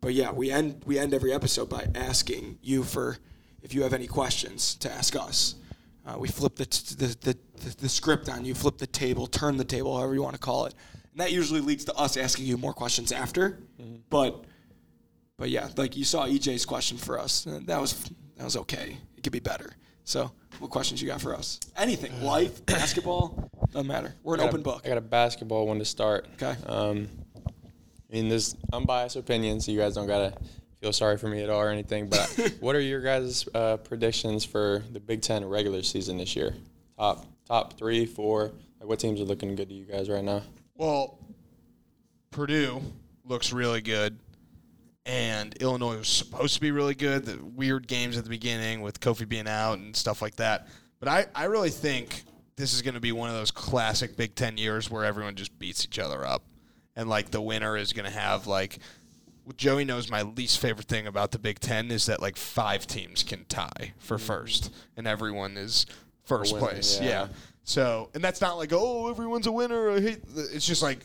but yeah, we end, we end every episode by asking you for, if you have any questions to ask us. Uh, we flip the, t- the, the, the, the script on you, flip the table, turn the table, however you want to call it. And that usually leads to us asking you more questions after. But, but yeah, like you saw EJ's question for us. uh, That was that was okay. It could be better. So, what questions you got for us? Anything, life, basketball, doesn't matter. We're an open a- book. I got a basketball one to start. Okay. Um, I mean, there's unbiased opinion, so you guys don't gotta feel sorry for me at all or anything. But what are your guys' uh, predictions for the Big Ten regular season this year? Top top three, four. Like, what teams are looking good to you guys right now? well, Purdue looks really good, and Illinois was supposed to be really good. The weird games at the beginning with Kofi being out and stuff like that. But I, I really think this is going to be one of those classic Big Ten years where everyone just beats each other up, and like the winner is going to have like. Joey knows my least favorite thing about the Big Ten is that like five teams can tie for mm-hmm. first, and everyone is first winner, place. yeah. yeah. So, and that's not like, oh, everyone's a winner. I hate. It's just like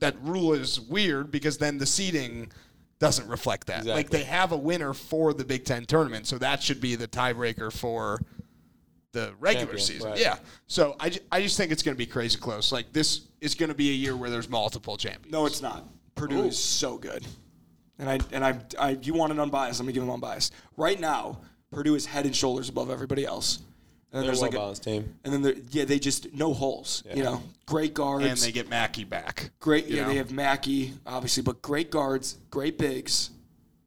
that rule is weird because then the seeding doesn't reflect that. Like they have a winner for the Big Ten tournament, so that should be the tiebreaker for the regular Champion, season. right. Yeah. So I, ju- I just think it's going to be crazy close. Like this is going to be a year where there's multiple champions. No, it's not. Purdue is so good. And I and I, I you want an unbiased? Let me give them unbiased. Right now, Purdue is head and shoulders above everybody else. And then They're a there's like a, well-balanced team. and then there, yeah, they just no holes. You know, great guards. and they get Mackey back. Great, you yeah. know? They have Mackey, obviously, but great guards, great bigs,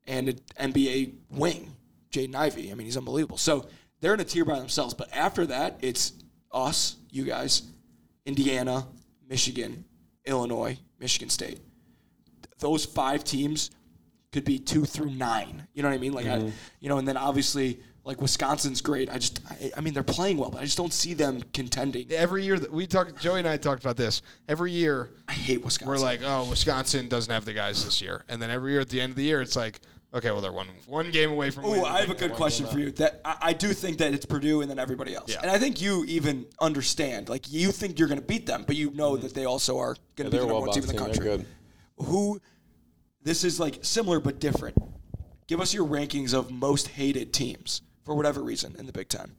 and an NBA wing, Jaden Ivey. I mean, he's unbelievable. So they're in a tier by themselves. But after that, it's us, you guys, Indiana, Michigan, Illinois, Michigan State. Those five teams could be two through nine. You know what I mean? Like, I, mm-hmm. you know, and then obviously. Like Wisconsin's great. I just, I, I mean, they're playing well, but I just don't see them contending. Every year that we talk, Joey and I talked about this. Every year I hate Wisconsin. we're like, oh, Wisconsin doesn't have the guys this year, and then every year at the end of the year, it's like, okay, well they're one one game away from. Oh, I have a good question for you. That I, I do think that it's Purdue and then everybody else, Yeah. and I think you even understand. Like you think you're going to beat them, but you know mm-hmm. that they also are going to be They're the a number one team in the country. Good. Who? This is like similar but different. Give us your rankings of most hated teams for whatever reason in the Big Ten.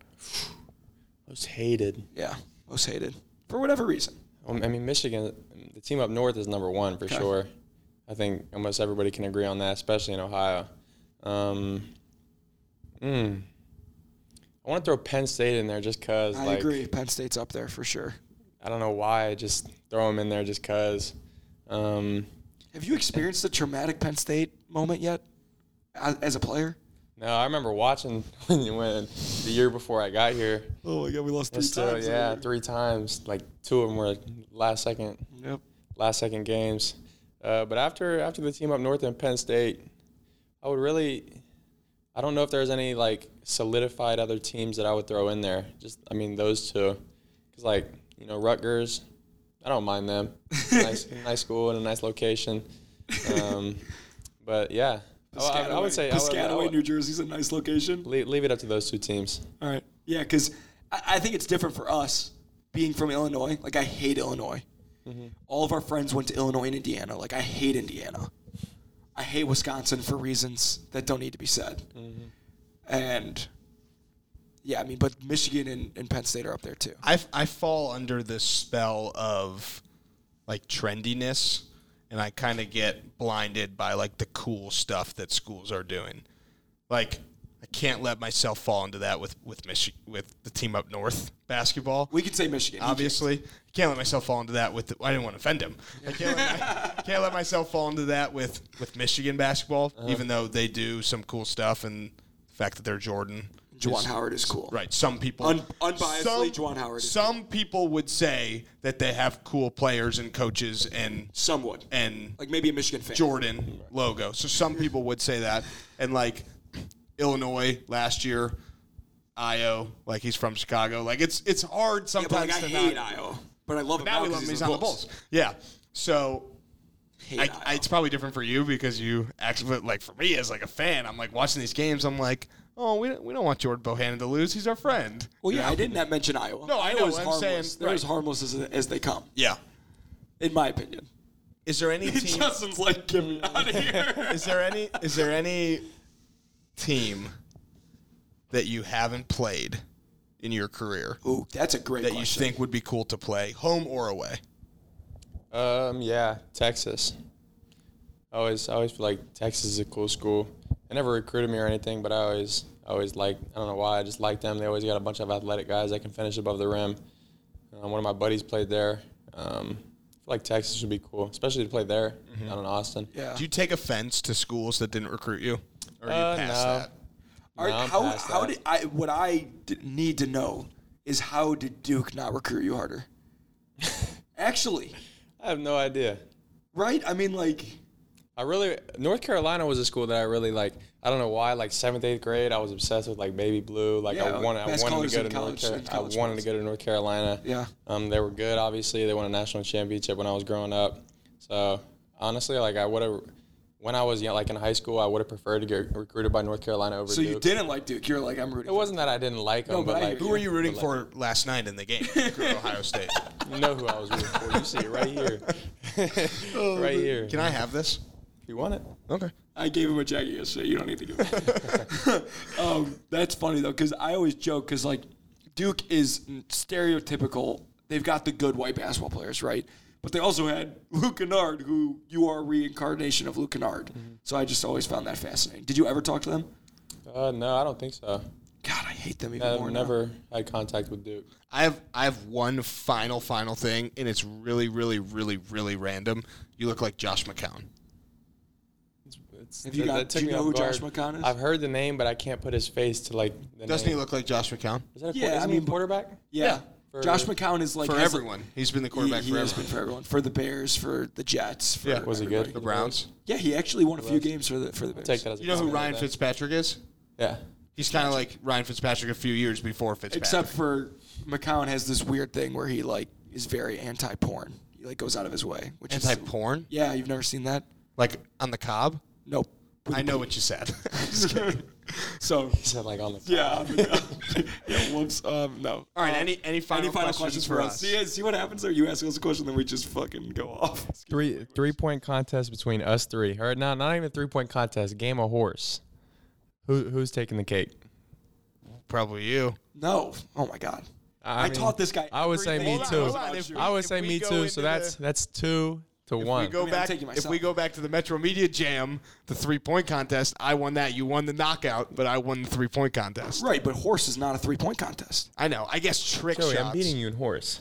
Most hated. Yeah, most hated for whatever reason. Um, I mean, Michigan, the team up north is number one for Okay. sure. I think almost everybody can agree on that, especially in Ohio. Um, mm, I want to throw Penn State in there just because, I like, agree. Penn State's up there for sure. I don't know why. I just throw them in there just cause. Um, Have you experienced the traumatic Penn State moment yet, as, as a player? No, I remember watching when, you when the year before I got here. Oh my God, we lost It's still, yeah, three times. Like two of them were last second, Yep. last second games. Uh, but after after the team up north in Penn State, I would really, I don't know if there's any like solidified other teams that I would throw in there. Just I mean those two, because like you know Rutgers, I don't mind them. nice nice school and a nice location. Um, but yeah, I, I- I would say I would, I Piscataway, would New Jersey's a nice location. leave, leave it up to those two teams. All right. Yeah, because I, I think it's different for us being from Illinois. Like, I hate Illinois. Mm-hmm. All of our friends went to Illinois and Indiana. Like, I hate Indiana. I hate Wisconsin for reasons that don't need to be said. Mm-hmm. And yeah, I mean, but Michigan and, and Penn State are up there too. I, I fall under this spell of like trendiness and I kind of get blinded by like the cool stuff that schools are doing. Like I can't let myself fall into that with with Michi- with the team up north basketball. We could say Michigan. Obviously. I can't let myself fall into that with. The, I didn't want to offend him. I can't let, can't let myself fall into that with with Michigan basketball, even though they do some cool stuff and the fact that they're Jordan. Juwan Howard is cool. Right. Some people Un- unbiasedly, some, Juwan Howard is Some people would say that they have cool players and coaches and Some would. and Like maybe a Michigan fan. Jordan logo. So some people would say that. And like Illinois last year, Ayo, like he's from Chicago. Like it's it's hard Yeah, sometimes but like, I to hate not. Iowa. But I love him Now we 'cause love him. he's He's on the Bulls. Yeah. So I, I, it's probably different for you because you actually like for me as like a fan, I'm like watching these games. I'm like, oh, we don't, we don't want Jordan Bohannon to lose. He's our friend. well, yeah, I did not mention Iowa. No, I know, Iowa's I'm harmless. saying- They're as harmless as, as they come, Yeah. in my opinion. Is there any team? Justin's like, get me out of here. is there any? Is there any team that you haven't played in your career Ooh, that's a great that you think would be cool to play, home or away? Um, yeah, Texas. I always, I always feel like Texas is a cool school. They never recruited me or anything, but I always, I always like. I don't know why. I just like them. They always got a bunch of athletic guys that can finish above the rim. Um, one of my buddies played there. Um, I feel like Texas would be cool, especially to play there down in Austin. yeah. Do you take offense to schools that didn't recruit you, or are you Uh, past no. that? Are- No, I'm how past how that. did I? What I d- need to know is how did Duke not recruit you harder? Actually, I have no idea. right? I mean, like, I really North Carolina was a school that I really like. I don't know why. Like seventh, eighth grade, I was obsessed with like baby blue. Like Yeah, I wanted, I wanted to go in to North college- Carolina. in I college wanted to go to North Carolina. Yeah. Um, they were good. Obviously, they won a national championship when I was growing up. So honestly, like I would have, when I was young, like in high school, I would have preferred to get recruited by North Carolina over so Duke. you didn't like Duke? You're like, I'm rooting. It wasn't that I didn't like them, No, but but I like Who were you rooting but, for last night in the game? Ohio State. You know who I was rooting for. You see it right here, right here. Can I have this? You want it? Okay. I gave him a jacket yesterday. You don't need to give it. um, that's funny though, because I always joke because like Duke is stereotypical. They've got the good white basketball players, right? But they also had Luke Kennard, who you are a reincarnation of Luke Kennard. So I just always found that fascinating. Did you ever talk to them? Uh, no, I don't think so. God, I hate them even I've more. now. never had contact with Duke. I have I have one final final thing, and it's really really really really random. You look like Josh McCown. It's, Have you that- got- that do took you know off who Josh. McCown is? I've heard the name, but I can't put his face to like. The Doesn't name. he look like Josh McCown? Is that a, Yeah, yeah, I isn't he mean, a quarterback? Yeah. For- Josh McCown is like for has a- everyone, he's been the quarterback he for has everyone. been for everyone, for the Bears, for the Jets. For Yeah. Was he good? The Browns. Yeah, he actually won a few games for the for the Bears. Take that as a You know who Ryan. Fitzpatrick is? Yeah. He's kind of like Ryan Fitzpatrick a few years before Fitzpatrick. Except for McCown has this weird thing where he like is very anti-porn. He like goes out of his way, which is anti-porn, Yeah, you've never seen that? like on the cob. Nope. I know what you said. So He said like on the. yeah, yeah. Whoops. Um, no. All right. Uh, Any any final, any final questions, questions for us? See, see what happens there. You ask us a question, then we just fucking go off. Three three point contest between us three. All right, not not even three point contest. Game of horse. Who who's taking the cake? Probably you. No. Oh my god. I, mean, taught this guy. I would say me too. he knows about shooting. I would say me too. So that's the- that's two to If one. we go I mean, back, if we go back to the Metro Media Jam, the three point contest, I won that. You won the knockout, but I won the three point contest. Right, but horse is not a three-point contest. I know. I guess trick Joey, shots. I'm beating you in horse.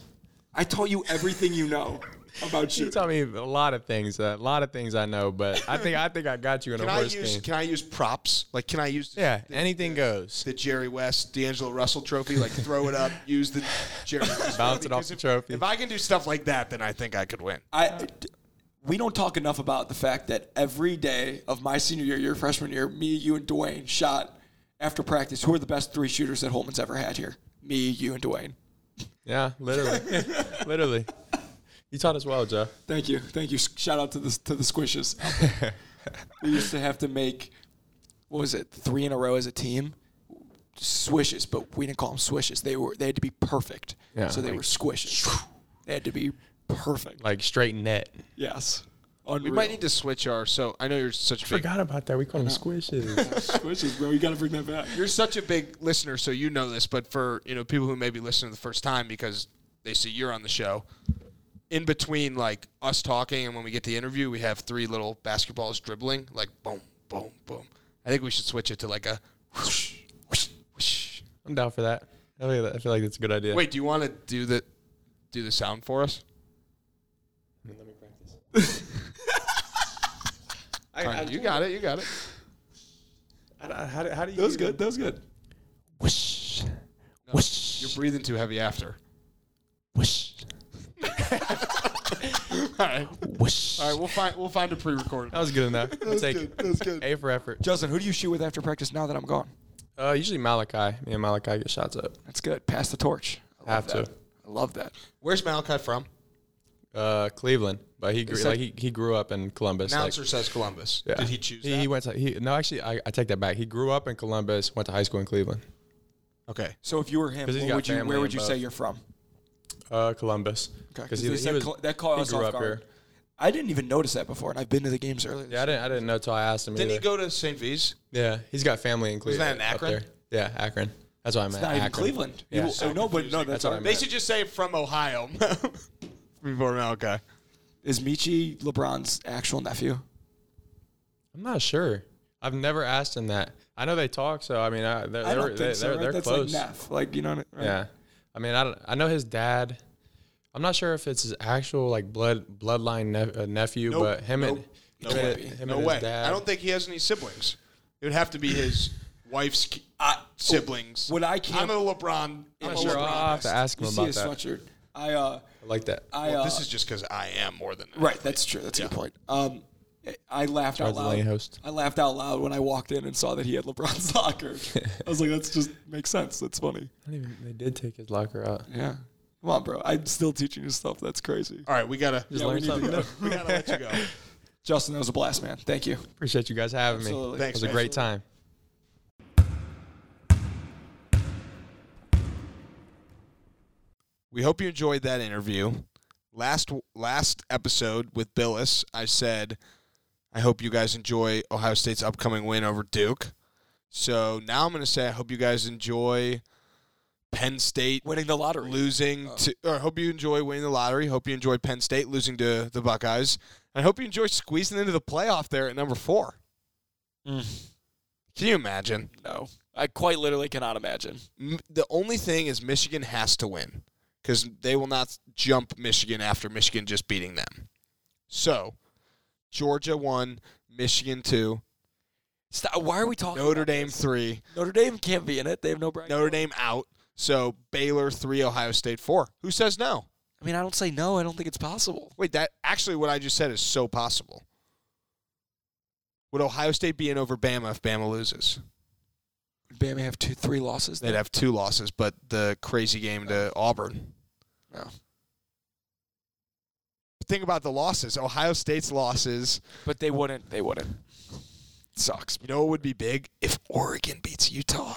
I taught you everything you know about You You taught me a lot of things. A lot of things I know, but I think I think I got you in a horse. Can the I use game. Can I use props? Like, can I use Yeah, the, anything goes. the Jerry West, D'Angelo Russell trophy? Like, throw it up, use the Jerry West, Bounce it off 'Cause the if- trophy. If I can do stuff like that, then I think I could win. I, we don't talk enough about the fact that every day of my senior year, your freshman year, me, you, and Dwayne shot after practice. Who are the best three shooters that Holtmann's ever had here? Me, you, and Dwayne. Yeah, literally, literally. You taught us well, Joe. Thank you, thank you. Shout out to the to the squishes. we used to have to make what was it three in a row as a team, swishes, but we didn't call them swishes. They were they had to be perfect. Yeah, so they like- were squishes. They had to be perfect. Like straight net. Yes. We might need to switch our. So I know you're such a big. Forgot about that. We call them squishes. squishes, bro. You got to bring that back. You're such a big listener, so you know this. But for you know people who maybe listen to the first time because they see you're on the show, in between like us talking and when we get the interview, we have three little basketballs dribbling, like boom, boom, boom. I think we should switch it to like a. Whoosh, whoosh, whoosh. I'm down for that. I feel, I feel like that's a good idea. Wait, do you want to do the do the sound for us? Let me practice. You got it. You got it. How, do, how do you? That was good. That was good. Whoosh, No, You're breathing too heavy after. whoosh, All right. whoosh. All right. We'll find we'll find a pre-recorded. That was good enough. I'll take good. it. That was good. A for effort. Justin, who do you shoot with after practice now that I'm gone? Uh, usually Malachi. Me and Malachi get shots up. That's good. Pass the torch. I love Have to. that. I love that. Where's Malachi from? Uh, Cleveland, but he grew, Is like he, he grew up in Columbus. like- Announcer says Columbus. Yeah. Did he choose He, that? he went to he no actually I, I take that back. He grew up in Columbus, went to high school in Cleveland. okay. So if you were him, where would you, where would you say you're from? Uh, Columbus. Okay, Because he, he said was Col- that caught he us grew off up guard. here. I didn't even notice that before, and I've been to the games earlier. This Yeah, I didn't I didn't know till I asked him. Didn't he go to St. V's? Yeah, he's got family in that Cleveland. in up Akron? Yeah, Akron. That's what I meant. It's not even Akron. Cleveland. Yeah. You- So no, but no, that's, That's what I all right. They meant. should just say from Ohio. Before Malachi. Is Michi LeBron's actual nephew? I'm not sure. I've never asked him that. I know they talk, so I mean, I, they're, I they're, don't they're, think so. they're, right? they're That's close. like Neff. Like you know, what I- right? Yeah, I mean, I don't, I know his dad. I'm not sure if it's his actual like blood bloodline nep- uh, nephew, Nope. but him Nope. and No him, way. and, him No and way. his dad. I don't think he has any siblings. It would have to be his wife's ki- siblings. What I can't. I'm a LeBron. I'm I'm a sure. LeBron I'll have to nest. ask you him see about his that. sweatshirt. I uh, I like that. I Well, uh, this is just because I am more than that. right. That's true. That's a good point. Um, I laughed out Charles loud. Lane host. I laughed out loud when I walked in and saw that he had LeBron's locker. I was like, "That's just makes sense. That's funny." I don't even, they did take his locker out. Yeah. Come on, bro. I'm still teaching you stuff. That's crazy. All right, we gotta. Just Yeah, we learn to something. go. We gotta let you go. Justin, that was a blast, man. Thank you. Appreciate you guys having Absolutely. me. Thanks, it was a man. great time. We hope you enjoyed that interview. Last last episode with Bilas, I said I hope you guys enjoy Ohio State's upcoming win over Duke. So now I'm going to say I hope you guys enjoy Penn State Winning the lottery. losing Oh. to or I hope you enjoy winning the lottery. Hope you enjoy Penn State losing to the Buckeyes. I hope you enjoy squeezing into the playoff there at number 4. Mm. Can you imagine? No, I quite literally cannot imagine. M- the only thing is Michigan has to win because they will not jump Michigan after Michigan just beating them. So, Georgia one, Michigan two, Stop. Why are we talking? Notre Dame this? three, Notre Dame can't be in it. They have no bragging. Notre Dame out. So Baylor three, Ohio State four. Who says no? I mean, I don't say no. I don't think it's possible. Wait, that actually what I just said is so possible. Would Ohio State be in over Bama if Bama loses? Bama have two, three losses. They'd have two losses, but the crazy game to Auburn. No. Think about the losses. Ohio State's losses. but they wouldn't. They wouldn't. Sucks. You know what would be big if Oregon beats Utah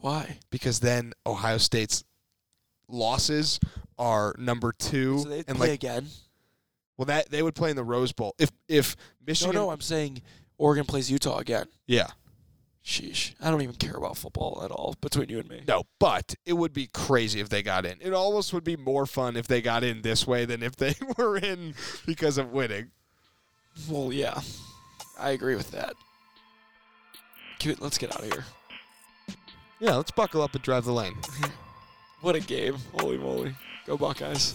Why? because then Ohio State's losses are number two So they and play like again. well that they would play in the Rose Bowl if if Michigan. No, no. I'm saying Oregon plays Utah again. yeah Sheesh. I don't even care about football at all. Between you and me. no but it would be crazy if they got in it almost would be more fun if they got in this way than if they were in because of winning Well, yeah. I agree with that. Let's get out of here. yeah let's buckle up and drive the lane What a game. Holy moly. Go Buckeyes.